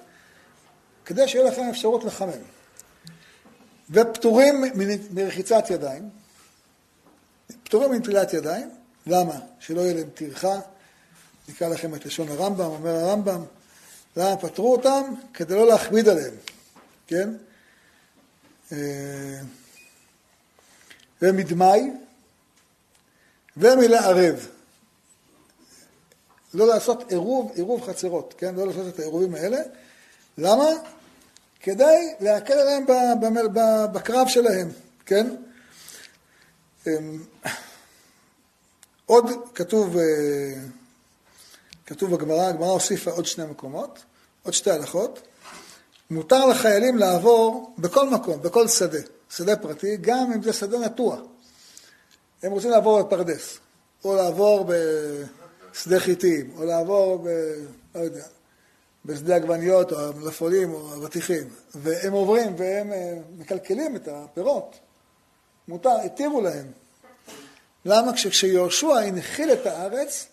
כדי שיהיה לכם אפשרות לחמם. ופטורים מרחיצת ידיים, פטורים מנטילת ידיים, למה? שלא יהיה להם טרחה, נקרא לכם את לשון הרמב"ם, אומר הרמב"ם, למה פטרו אותם? כדי לא להכביד עליהם, כן? אה, ומדמאי ומלערב. לא לעשות עירוב, עירוב חצרות, כן? לא לעשות את העירובים האלה. למה? כדי להקל עליהם בקרב שלהם, כן? אמ, עוד כתוב, אה, כתוב בגמרא, הגמרא הוסיפה עוד שני מקומות, עוד שתי הלכות. מותר לחיילים לעבור בכל מקום, בכל שדה, שדה פרטי, גם אם זה שדה נטוע. הם רוצים לעבור בפרדס, או לעבור בשדה חיטים, או לעבור ב... לא יודע, בשדה עגבניות, או המלפפונים, או אבטיחים, והם עוברים והם אה, מקלקלים את הפירות. מותר, התירו להם. למה? כשיהושע הנחיל את הארץ,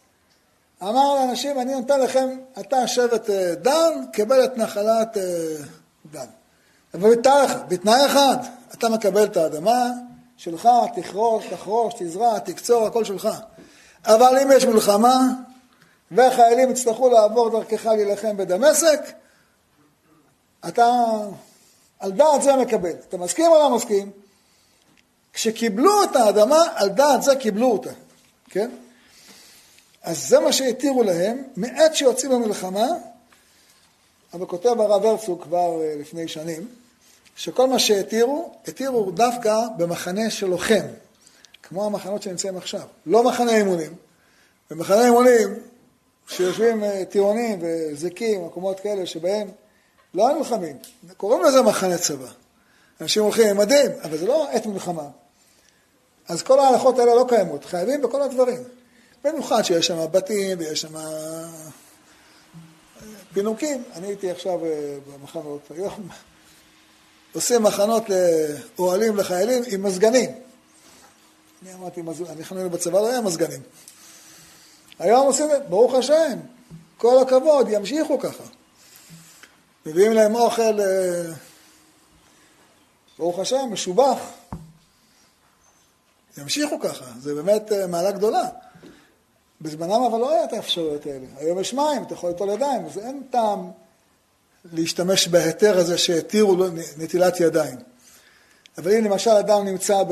אמר לאנשים, אני נותן לכם, אתה שבט אה, דן, קבל את נחלת אה, דן. אבל בתנאי אחד, בתנאי אחד, אתה מקבל את האדמה שלך, תכרוש, תחרוש, תזרע, תקצור, הכל שלך. אבל אם יש מלחמה, והחיילים יצטרכו לעבור דרכך להילחם בדמשק, אתה על דעת זה מקבל. אתה מסכים או לא מסכים? כשקיבלו את האדמה, על דעת זה קיבלו אותה, כן? אז זה מה שהתירו להם, מעת שיוצאים למלחמה, אבל כותב הרב הרצוג כבר אה, לפני שנים, שכל מה שהתירו, התירו דווקא במחנה של לוחם, כמו המחנות שנמצאים עכשיו, לא מחנה אימונים. במחנה אימונים, שיושבים אה, טירונים וזיקים, מקומות כאלה שבהם לא היו נלחמים, קוראים לזה מחנה צבא. אנשים הולכים עם מדים, אבל זה לא עת מלחמה. אז כל ההלכות האלה לא קיימות, חייבים בכל הדברים. במיוחד שיש שם בתים ויש שם אה, פינוקים. אני הייתי עכשיו אה, במחנות היום, עושים מחנות לאוהלים לחיילים עם מזגנים. אני אמרתי, אנחנו בצבא לא היה מזגנים. היום עושים, ברוך השם, כל הכבוד, ימשיכו ככה. מביאים להם אוכל, אה, ברוך השם, משובח. ימשיכו ככה, זה באמת מעלה גדולה. בזמנם אבל לא היה את האפשרויות האלה. היום יש מים, אתה יכול ליטול ידיים, אז אין טעם להשתמש בהיתר הזה שהתירו לו נטילת ידיים. אבל אם למשל אדם נמצא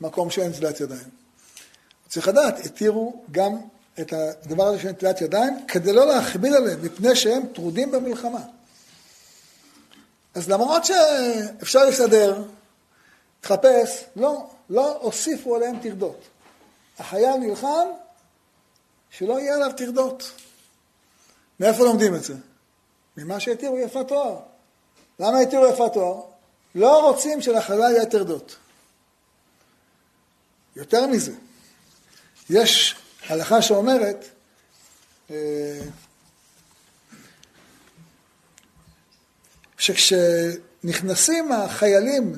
במקום שאין נטילת ידיים, צריך לדעת, התירו גם את הדבר הזה של נטילת ידיים, כדי לא להכביד עליהם, מפני שהם טרודים במלחמה. אז למרות שאפשר לסדר, תחפש, לא, לא הוסיפו עליהם טרדות. החייל נלחם, שלא יהיה עליו טרדות. מאיפה לומדים את זה? ממה שהתירו יפת תואר. למה התירו יפת תואר? לא רוצים שלחייל יהיה טרדות. יותר מזה, יש הלכה שאומרת, אה, שכשנכנסים החיילים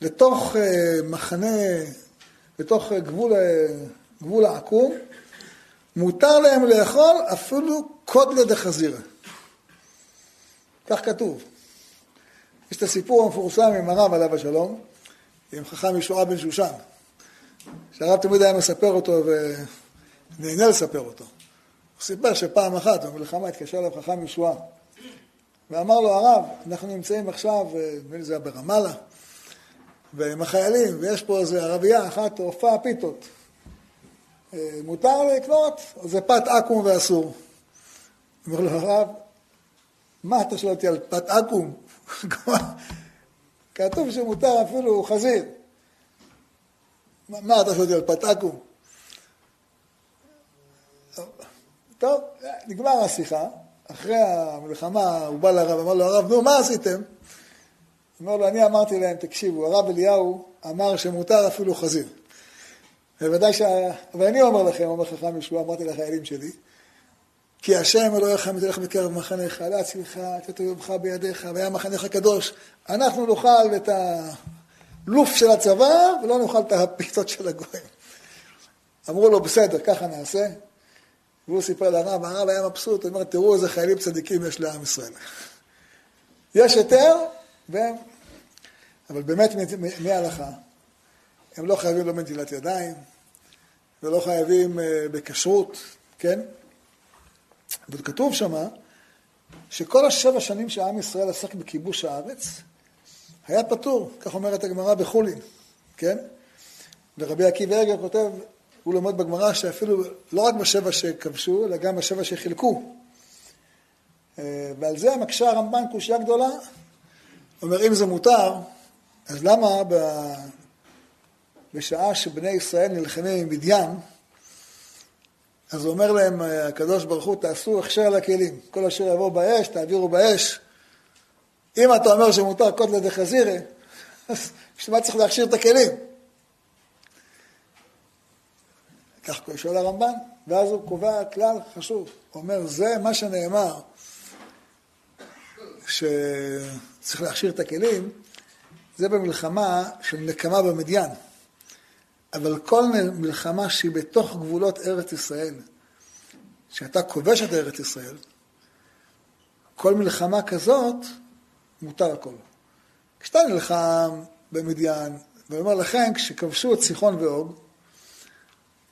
לתוך אה, מחנה, לתוך גבול, אה, גבול העקום, מותר להם לאכול אפילו קודלה דחזירה. כך כתוב. יש את הסיפור המפורסם עם הרב עליו השלום, עם חכם ישועה בן שושן, שהרב תמיד היה מספר אותו ונהנה לספר אותו. הוא סיפר שפעם אחת במלחמה התקשר אליו חכם ישועה ואמר לו, הרב, אנחנו נמצאים עכשיו, נדמה לי זה היה ברמאללה, ועם החיילים, ויש פה איזה ערבייה אחת, רופאה פיתות. אה, מותר לקנות, זה פת עכו"ם ואסור. אומר לו הרב, מה אתה שואל אותי על פת עכו"ם? (laughs) כתוב שמותר אפילו חזיר. מה אתה שואל אותי על פת עכו"ם? טוב, נגמר השיחה. אחרי המלחמה הוא בא לרב, אמר לו, הרב, נו, מה עשיתם? אמר לו, אני אמרתי להם, תקשיבו, הרב אליהו אמר שמותר אפילו חזיר. בוודאי ש... אבל אני אומר לכם, אומר חכם ישוע, אמרתי לחיילים שלי, כי השם אלוהיכם תלך בקרב מחניך, להצילך, לתת אויבך בידיך, והיה מחניך קדוש. אנחנו נאכל את הלוף של הצבא, ולא נאכל את הפיצות של הגויים. אמרו לו, בסדר, ככה נעשה. והוא סיפר לרב, הרב היה מבסוט, הוא אומר, תראו איזה חיילים צדיקים יש לעם ישראל. יש היתר, והם... אבל באמת, מההלכה, הם לא חייבים לא בנטילת ידיים, ולא חייבים אה, בכשרות, כן? וכתוב שמה, שכל השבע שנים שעם ישראל עסק בכיבוש הארץ, היה פטור, כך אומרת הגמרא בחולין, כן? ורבי עקיבא אגר כותב, הוא לומד בגמרא שאפילו לא רק בשבע שכבשו, אלא גם בשבע שחילקו. אה, ועל זה מקשה הרמב"ן קושייה גדולה. אומר, אם זה מותר, אז למה בשעה שבני ישראל נלחמים עם מדיין, אז הוא אומר להם, הקדוש ברוך הוא, תעשו הכשר לכלים. כל אשר יבוא באש, תעבירו באש. אם אתה אומר שמותר קוטלה דחזירה, אז בשביל מה צריך להכשיר את הכלים? כך שואל הרמב"ן, ואז הוא קובע כלל חשוב. הוא אומר, זה מה שנאמר, שצריך להכשיר את הכלים, זה במלחמה של נקמה במדיין. אבל כל מלחמה שהיא בתוך גבולות ארץ ישראל, שאתה כובש את ארץ ישראל, כל מלחמה כזאת, מותר הכל. כשאתה נלחם במדיין, ואומר לכן, כשכבשו את סיחון ואוג,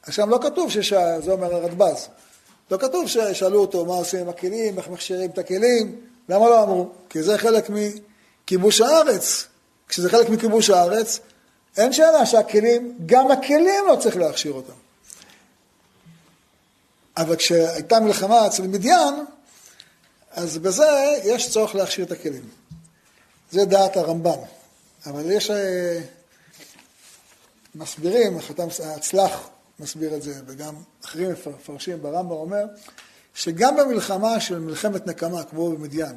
עכשיו לא כתוב שיש, זה אומר הרדב"ז, לא כתוב ששאלו אותו מה עושים עם הכלים, איך מכשירים את הכלים, למה לא אמרו? כי זה חלק מכיבוש הארץ. כשזה חלק מכיבוש הארץ, אין שאלה שהכלים, גם הכלים לא צריך להכשיר אותם. אבל כשהייתה מלחמה אצל מדיין, אז בזה יש צורך להכשיר את הכלים. זה דעת הרמב"ן. אבל יש אה, מסבירים, החתם הצלח מסביר את זה, וגם אחרים מפרשים ברמב"ם אומר, שגם במלחמה של מלחמת נקמה, כמו במדיין,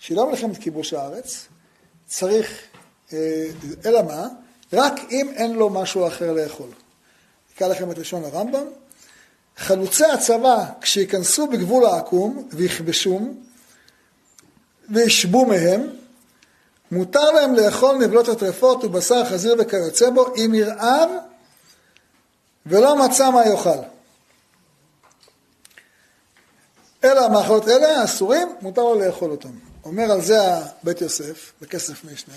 שהיא לא מלחמת כיבוש הארץ, צריך, אה, אלא מה? רק אם אין לו משהו אחר לאכול. אקרא לכם את לשון הרמב"ם. חלוצי הצבא, כשייכנסו בגבול העקום ויכבשום וישבו מהם, מותר להם לאכול נבלות הטרפות ובשר חזיר וכיוצא בו, אם ירעב ולא מצא מה יאכל. אלא המאכלות אלה, האסורים, מותר לו לאכול אותם. אומר על זה בית יוסף, בכסף משנה.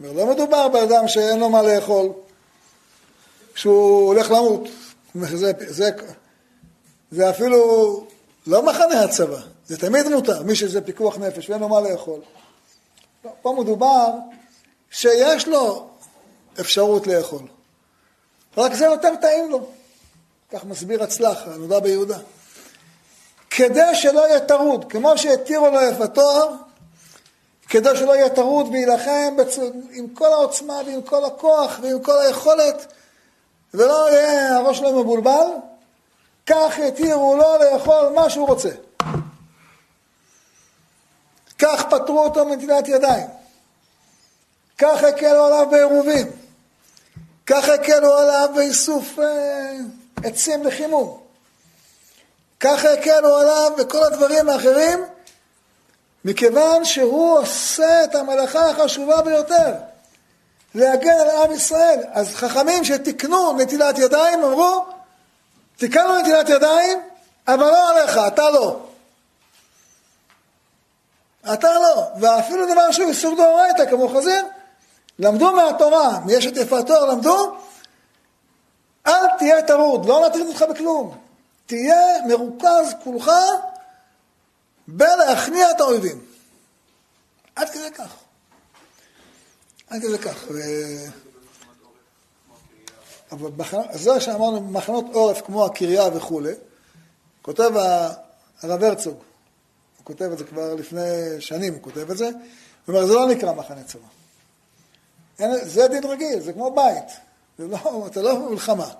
אומר, לא מדובר באדם שאין לו מה לאכול, שהוא הולך למות. זה, זה, זה אפילו לא מחנה הצבא, זה תמיד מותר, מי שזה פיקוח נפש ואין לו מה לאכול. לא, פה מדובר שיש לו אפשרות לאכול, רק זה יותר טעים לו. כך מסביר הצלח, הנודע ביהודה. כדי שלא יהיה טרוד, כמו שהתירו לו יפה תואר, כדי שלא יהיה טרוד ויילחם בצ... עם כל העוצמה ועם כל הכוח ועם כל היכולת, ולא יהיה הראש שלו מבולבל, כך התירו לו לאכול מה שהוא רוצה. כך פטרו אותו מנטילת ידיים. כך הקלו עליו בעירובים. כך הקלו עליו באיסוף אה, עצים לחימום. כך הקלו עליו וכל הדברים האחרים, מכיוון שהוא עושה את המלאכה החשובה ביותר, להגן על עם ישראל. אז חכמים שתיקנו נטילת ידיים אמרו, תיקנו נטילת ידיים, אבל לא עליך, אתה לא. אתה לא. ואפילו דבר שהוא איסור דאורייתא כמו חזיר, למדו מהתורה, מיש את יפת תואר, למדו, אל תהיה טרוד, לא נטריד אותך בכלום. תהיה מרוכז כולך בלהכניע את האויבים. עד כדי כך. עד כדי כך. ו... אבל זה שאמרנו מחנות עורף כמו הקריה וכולי, כותב הרב הרצוג, הוא כותב את זה כבר לפני שנים, הוא כותב את זה, הוא אומר, זה לא נקרא מחנה צבא. זה דין רגיל, זה כמו בית, זה לא, אתה לא במלחמה.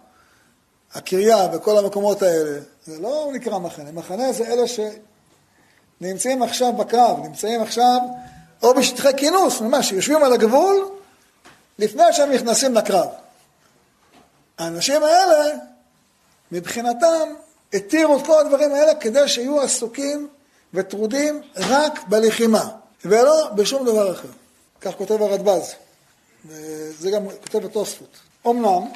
הקריה וכל המקומות האלה, זה לא נקרא מחנה. מחנה זה אלה שנמצאים עכשיו בקרב, נמצאים עכשיו או בשטחי כינוס, ממש, יושבים על הגבול לפני שהם נכנסים לקרב. האנשים האלה, מבחינתם, התירו את כל הדברים האלה כדי שיהיו עסוקים וטרודים רק בלחימה, ולא בשום דבר אחר. כך כותב הרדב"ז, וזה גם כותב בתוספות. אמנם,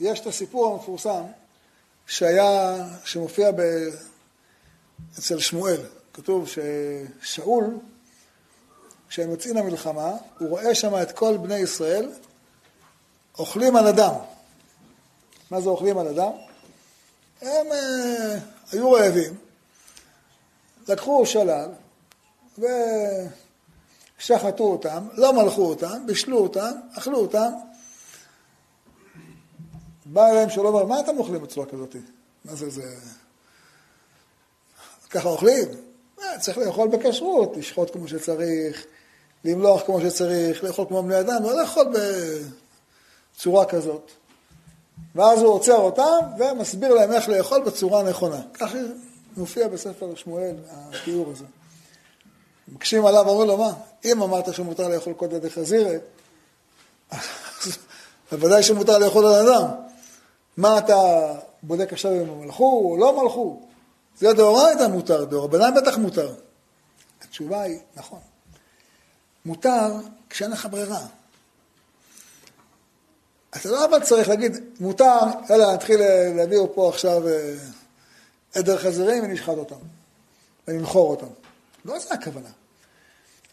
יש את הסיפור המפורסם שהיה, שמופיע ב... אצל שמואל. כתוב ששאול, כשהם יוצאים למלחמה, הוא רואה שם את כל בני ישראל אוכלים על אדם. מה זה אוכלים על אדם? הם אה, היו רעבים, לקחו שלל ושחטו אותם, לא מלכו אותם, בישלו אותם, אכלו אותם, בא אליהם שלום ואומר, מה אתם אוכלים בצורה כזאת? מה זה, זה... ככה אוכלים? אה, צריך לאכול בכשרות, לשחוט כמו שצריך, למלוח כמו שצריך, לאכול כמו בני אדם, לא לאכול בצורה כזאת. ואז הוא עוצר אותם ומסביר להם איך לאכול בצורה נכונה. ככה מופיע בספר שמואל, התיאור הזה. מקשים עליו, אומרים לו, מה, אם אמרת שמותר לאכול קודש דחזירי, אז בוודאי שמותר לאכול על אדם. מה אתה בודק עכשיו אם הם מלכו או לא מלכו? זה דאורייתא מותר, דאורבנן בטח מותר. התשובה היא, נכון. מותר כשאין לך ברירה. אתה לא אבל צריך להגיד, מותר, יאללה, נתחיל להביא פה עכשיו אה, עדר חזירים ונשחט אותם, ונמכור אותם. לא זה הכוונה.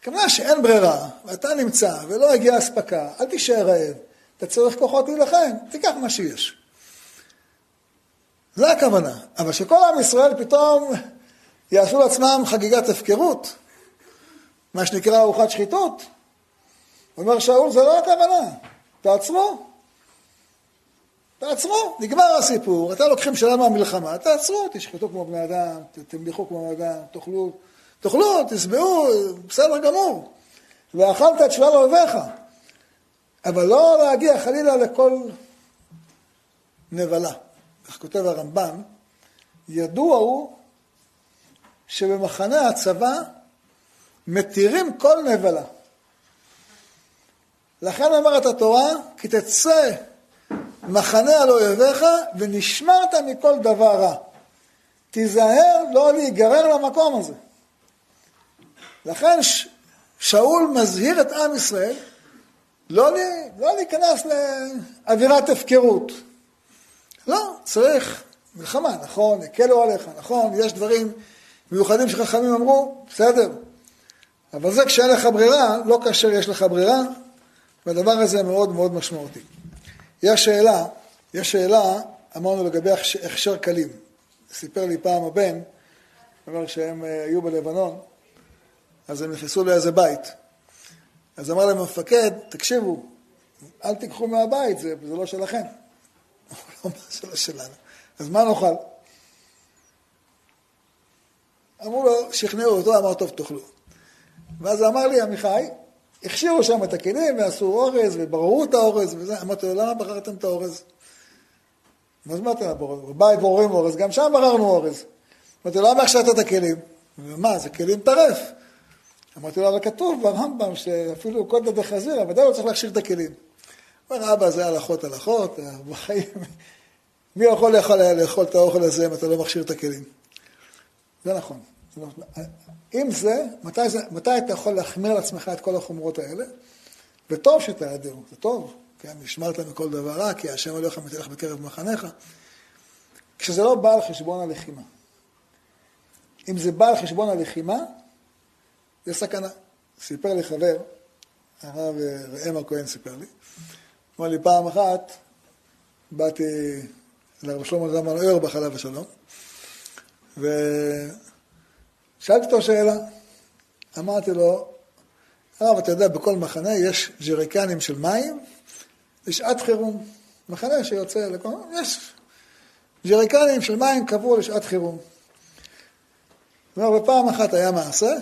הכוונה שאין ברירה, ואתה נמצא, ולא הגיעה אספקה, אל תישאר רעב. אתה צריך כוחות להילחם, תיקח מה שיש. זה הכוונה. אבל שכל עם ישראל פתאום יעשו לעצמם חגיגת הפקרות, מה שנקרא ארוחת שחיתות, אומר שאול, זה לא הכוונה, תעצרו. תעצרו, נגמר הסיפור, אתם לוקחים שאלה מהמלחמה, תעצרו, תשחטו כמו בני אדם, תמליכו כמו בני אדם, תאכלו, תאכלו, תשבעו, בסדר גמור. ואכלת את שלל אויביך. אבל לא להגיע חלילה לכל נבלה. כך כותב הרמב"ם, ידוע הוא שבמחנה הצבא מתירים כל נבלה. לכן אומרת התורה, כי תצא מחנה על אויביך ונשמרת מכל דבר רע. תיזהר לא להיגרר למקום הזה. לכן שאול מזהיר את עם ישראל לא, לא להיכנס לאווירת הפקרות. לא, צריך מלחמה, נכון, הקלו עליך, נכון, יש דברים מיוחדים שחכמים אמרו, בסדר. אבל זה כשאין לך ברירה, לא כאשר יש לך ברירה, והדבר הזה מאוד מאוד משמעותי. יש שאלה, יש שאלה אמרנו לגבי הכשר כלים. סיפר לי פעם הבן, אומר שהם אה, היו בלבנון, אז הם נכנסו לאיזה בית. אז אמר להם המפקד, תקשיבו, אל תיקחו מהבית, זה, זה לא שלכם. (laughs) לא, זה לא שלנו. אז מה נאכל? אמרו לו, שכנעו אותו, אמר, טוב, תאכלו. ואז אמר לי, עמיחי, הכשירו שם את הכלים ועשו אורז ובררו את האורז וזה. אמרתי לו, למה בחרתם את האורז? מה זה אמרתי לו, בבית בוררים אורז, גם שם בררנו אורז. אמרתי לו, למה הכשרת את הכלים? ומה, זה כלים טרף. אמרתי לו, אבל כתוב ברמב"ם שאפילו קודא דחזירא, ודאי לא צריך להכשיר את הכלים. אומר, אבא, זה הלכות הלכות, בחיים, מי יכול לאכול את האוכל הזה אם אתה לא מכשיר את הכלים? זה נכון. אם זה, מתי, זה, מתי אתה יכול להחמיר לעצמך את כל החומרות האלה? וטוב שתעדר, זה טוב, כן, נשמרת מכל דבר רע, כי השם הולך ומתהלך בקרב מחניך. כשזה לא בא על חשבון הלחימה. אם זה בא על חשבון הלחימה, זה סכנה. סיפר לי חבר, הרב ראם הכהן סיפר לי, אמר לי פעם אחת, באתי לרב שלמה זלמן אוירבך עליו השלום, ושאלתי אותו שאלה. אמרתי לו, הרב, אתה יודע, בכל מחנה יש ג'ריקנים של מים לשעת חירום. מחנה שיוצא לכל... יש ג'ריקנים של מים קבעו לשעת חירום. ופעם אחת היה מעשה,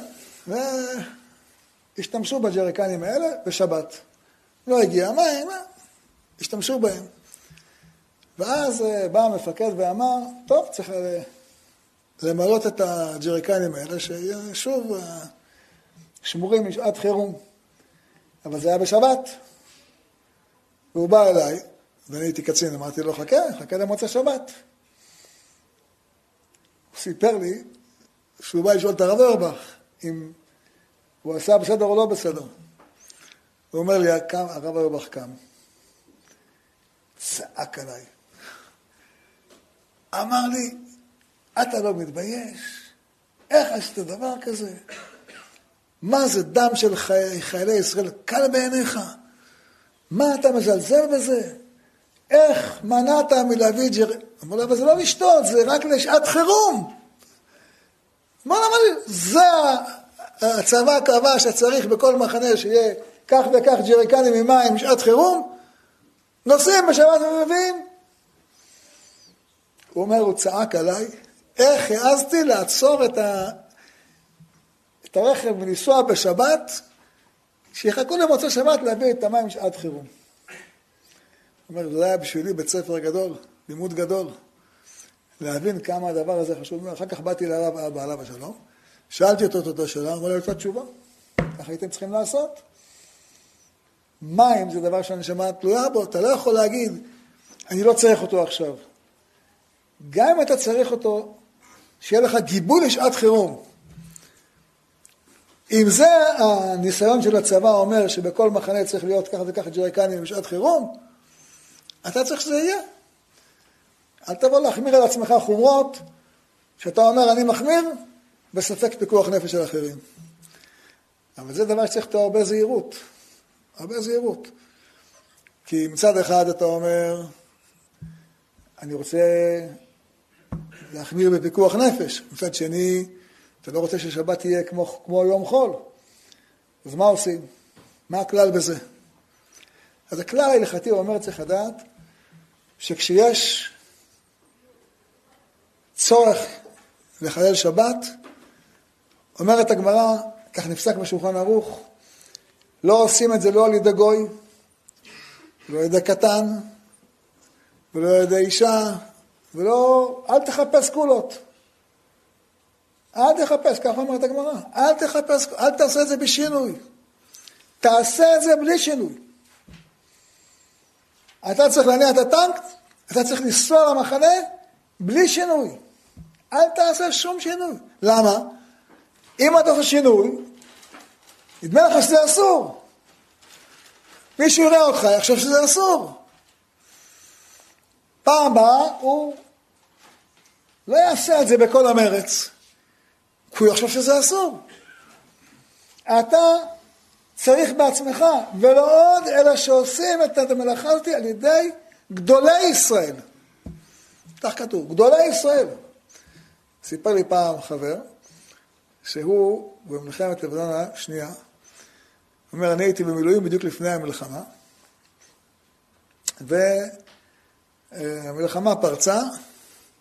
והשתמשו בג'ריקנים האלה בשבת. לא הגיע מים, השתמשו בהם. ואז אה, בא המפקד ואמר, טוב, צריך למלות את הג'ריקנים האלה, ששוב אה, שמורים לשעת חירום. אבל זה היה בשבת. והוא בא אליי, ואני הייתי קצין, אמרתי לו, חכה, חכה למוצא שבת. הוא סיפר לי שהוא בא לשאול את הרב אורבך אם הוא עשה בסדר או לא בסדר. הוא אומר לי, הרב אורבך קם, צעק עליי. אמר לי, אתה לא מתבייש? איך עשית דבר כזה? מה זה דם של חי... חיילי ישראל קל בעיניך? מה אתה מזלזל בזה? איך מנעת מלהביא ג'ר... אמר לו, אבל זה לא לשתות, זה רק לשעת חירום. מה אמר לי? זה הצבא קבע שצריך בכל מחנה שיהיה כך וכך ג'ריקנים עם מים בשעת חירום, נוסעים בשבת ומביאים. הוא אומר, הוא צעק עליי, איך העזתי לעצור את, ה... את הרכב ולנסוע בשבת, שיחכו למוצא שבת להביא את המים בשעת חירום. הוא אומר, זה היה בשבילי בית ספר גדול, לימוד גדול, להבין כמה הדבר הזה חשוב. אחר כך באתי לרב אבא עליו השלום, שאלתי אותו את אותו שאלה, אמר לי אותה תשובה, ככה הייתם צריכים לעשות. מים זה דבר שהנשמה תלויה בו, אתה לא יכול להגיד, אני לא צריך אותו עכשיו. גם אם אתה צריך אותו, שיהיה לך גיבוי לשעת חירום. אם זה הניסיון של הצבא אומר שבכל מחנה צריך להיות כך וכך ג'ריקנים בשעת חירום, אתה צריך שזה יהיה. אל תבוא להחמיר על עצמך חומרות, שאתה אומר אני מחמיר, בספק פיקוח נפש של אחרים. אבל זה דבר שצריך אותו הרבה זהירות. הרבה זהירות. כי מצד אחד אתה אומר, אני רוצה להחמיר בפיקוח נפש. מצד שני, אתה לא רוצה ששבת תהיה כמו, כמו יום חול. אז מה עושים? מה הכלל בזה? אז הכלל ההלכתי אומר, צריך לדעת, שכשיש צורך לחלל שבת, אומרת הגמרא, כך נפסק בשולחן ערוך, לא עושים את זה לא על ידי גוי, לא על ידי קטן, ולא על ידי אישה, ולא, אל תחפש קולות. אל תחפש, ככה אומרת הגמרא, אל תחפש, אל תעשה את זה בשינוי. תעשה את זה בלי שינוי. אתה צריך להניע את הטנק, אתה צריך לנסוע למחנה בלי שינוי. אל תעשה שום שינוי. למה? אם אתה עושה שינוי, נדמה לך שזה אסור. מישהו יראה אותך, יחשוב שזה אסור. פעם הבאה הוא לא יעשה את זה בכל המרץ, כי הוא יחשוב שזה אסור. אתה צריך בעצמך, ולא עוד, אלא שעושים את המלאכה הזאת על ידי גדולי ישראל. כך כתוב, גדולי ישראל. סיפר לי פעם חבר, שהוא במלחמת לבנון השנייה, הוא אומר, אני הייתי במילואים בדיוק לפני המלחמה, והמלחמה פרצה,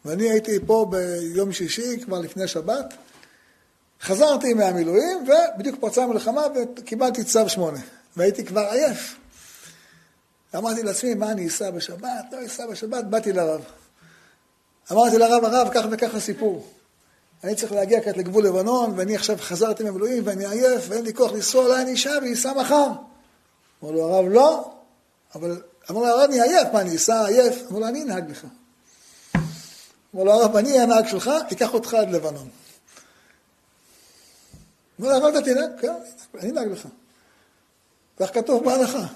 ואני הייתי פה ביום שישי, כבר לפני שבת, חזרתי מהמילואים, ובדיוק פרצה המלחמה וקיבלתי צו שמונה, והייתי כבר עייף. אמרתי לעצמי, מה אני אסע בשבת? לא אסע בשבת, באתי לרב. אמרתי לרב, הרב, כך וכך הסיפור. אני צריך להגיע כעת לגבול לבנון, ואני עכשיו חזרתי מהמילואים, ואני עייף, ואין לי כוח לנסוע, אולי אני אשאר ואסע מחר. אמר לו הרב, לא, אבל אמר לו הרב, אני עייף, מה, אני אסע עייף? אמר לו, אני אנהג לך. אמר לו הרב, אני הנהג שלך, אקח אותך עד לבנון. אמר לו, הרב, אתה תנהג? כן, אני אנהג לך. כך כתוב בהלכה.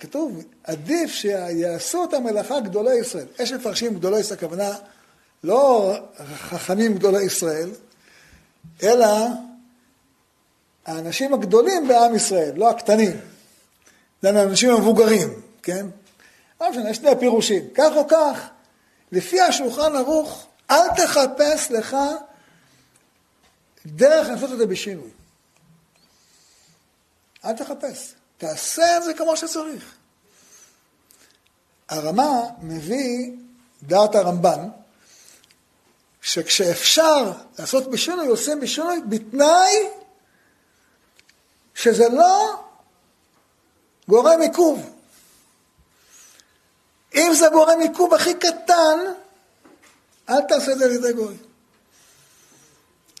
כתוב, עדיף שיעשו את המלאכה גדולי ישראל. יש מפרשים גדולי ישראל, הכוונה לא חכמים גדולי ישראל, אלא האנשים הגדולים בעם ישראל, לא הקטנים. זה האנשים המבוגרים, כן? לא משנה, שני פירושים. כך או כך, לפי השולחן ערוך, אל תחפש לך דרך לעשות את זה בשינוי. אל תחפש. תעשה את זה כמו שצריך. הרמה מביא דעת הרמב"ן, שכשאפשר לעשות בשינוי, עושים בשינוי בתנאי שזה לא גורם עיכוב. אם זה גורם עיכוב הכי קטן, אל תעשה את זה לידי גוי.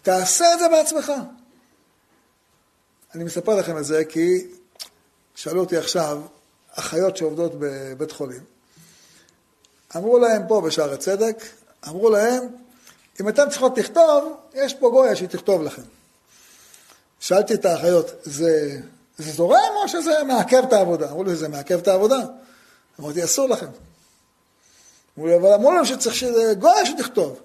תעשה את זה בעצמך. אני מספר לכם את זה כי שאלו אותי עכשיו, אחיות שעובדות בבית חולים, אמרו להם פה בשער הצדק, אמרו להם, אם אתם צריכות לכתוב, יש פה גויה שהיא תכתוב לכם. שאלתי את האחיות, זה, זה זורם או שזה מעכב את העבודה? אמרו לי, זה מעכב את העבודה. אמרתי, אסור לכם. אמרו לי, אבל אמרו להם שצריך שזה גויה שתכתוב.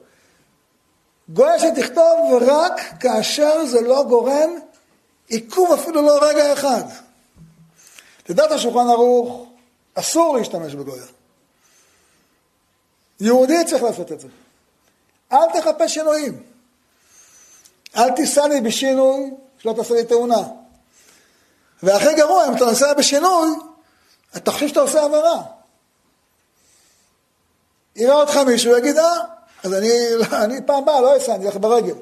גויה שתכתוב רק כאשר זה לא גורם עיכוב אפילו לא רגע אחד. לדעת השולחן ערוך, אסור להשתמש בגויה. יהודי צריך לעשות את זה. אל תחפש שינויים. אל תיסע לי בשינוי, שלא תעשה לי תאונה. והכי גרוע, אם אתה נוסע בשינוי, אתה חושב שאתה עושה עבירה. יראה אותך מישהו, יגיד, אה, אז אני, (laughs) אני פעם באה לא אסע, אני אלך ברגל.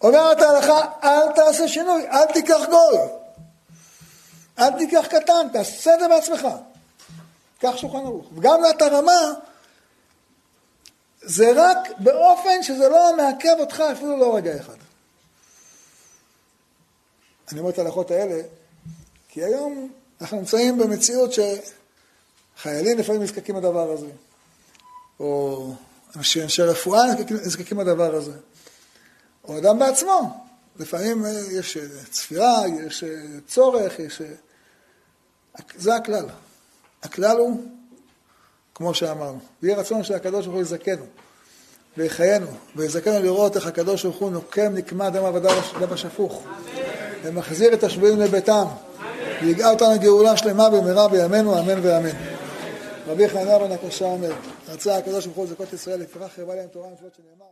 אומרת ההלכה, אל תעשה שינוי, אל תיקח גוי. אל תיקח קטן, תעשה את זה בעצמך. קח שולחן ערוך. וגם לת הרמה, זה רק באופן שזה לא מעכב אותך אפילו לא רגע אחד. אני אומר את ההלכות האלה, כי היום אנחנו נמצאים במציאות שחיילים לפעמים נזקקים לדבר הזה, או אנשי, אנשי רפואה נזקקים לדבר הזה, או אדם בעצמו. לפעמים אה, יש אה, צפירה, יש אה, צורך, יש... זה הכלל. הכלל הוא, כמו שאמרנו, יהיה רצון שהקדוש ברוך הוא יזכנו ויחיינו, ויזכנו לראות איך הקדוש ברוך הוא נוקם נקמה דם עבדה השפוך, ומחזיר את השבויים לביתם, ויגאל אותנו גאולה שלמה במהרה בימינו, אמן ואמן. רבי חניה בן הקשה אומר, רצה הקדוש ברוך הוא לזכות ישראל, לפיכך חרבה להם תורה ומצוות שנאמר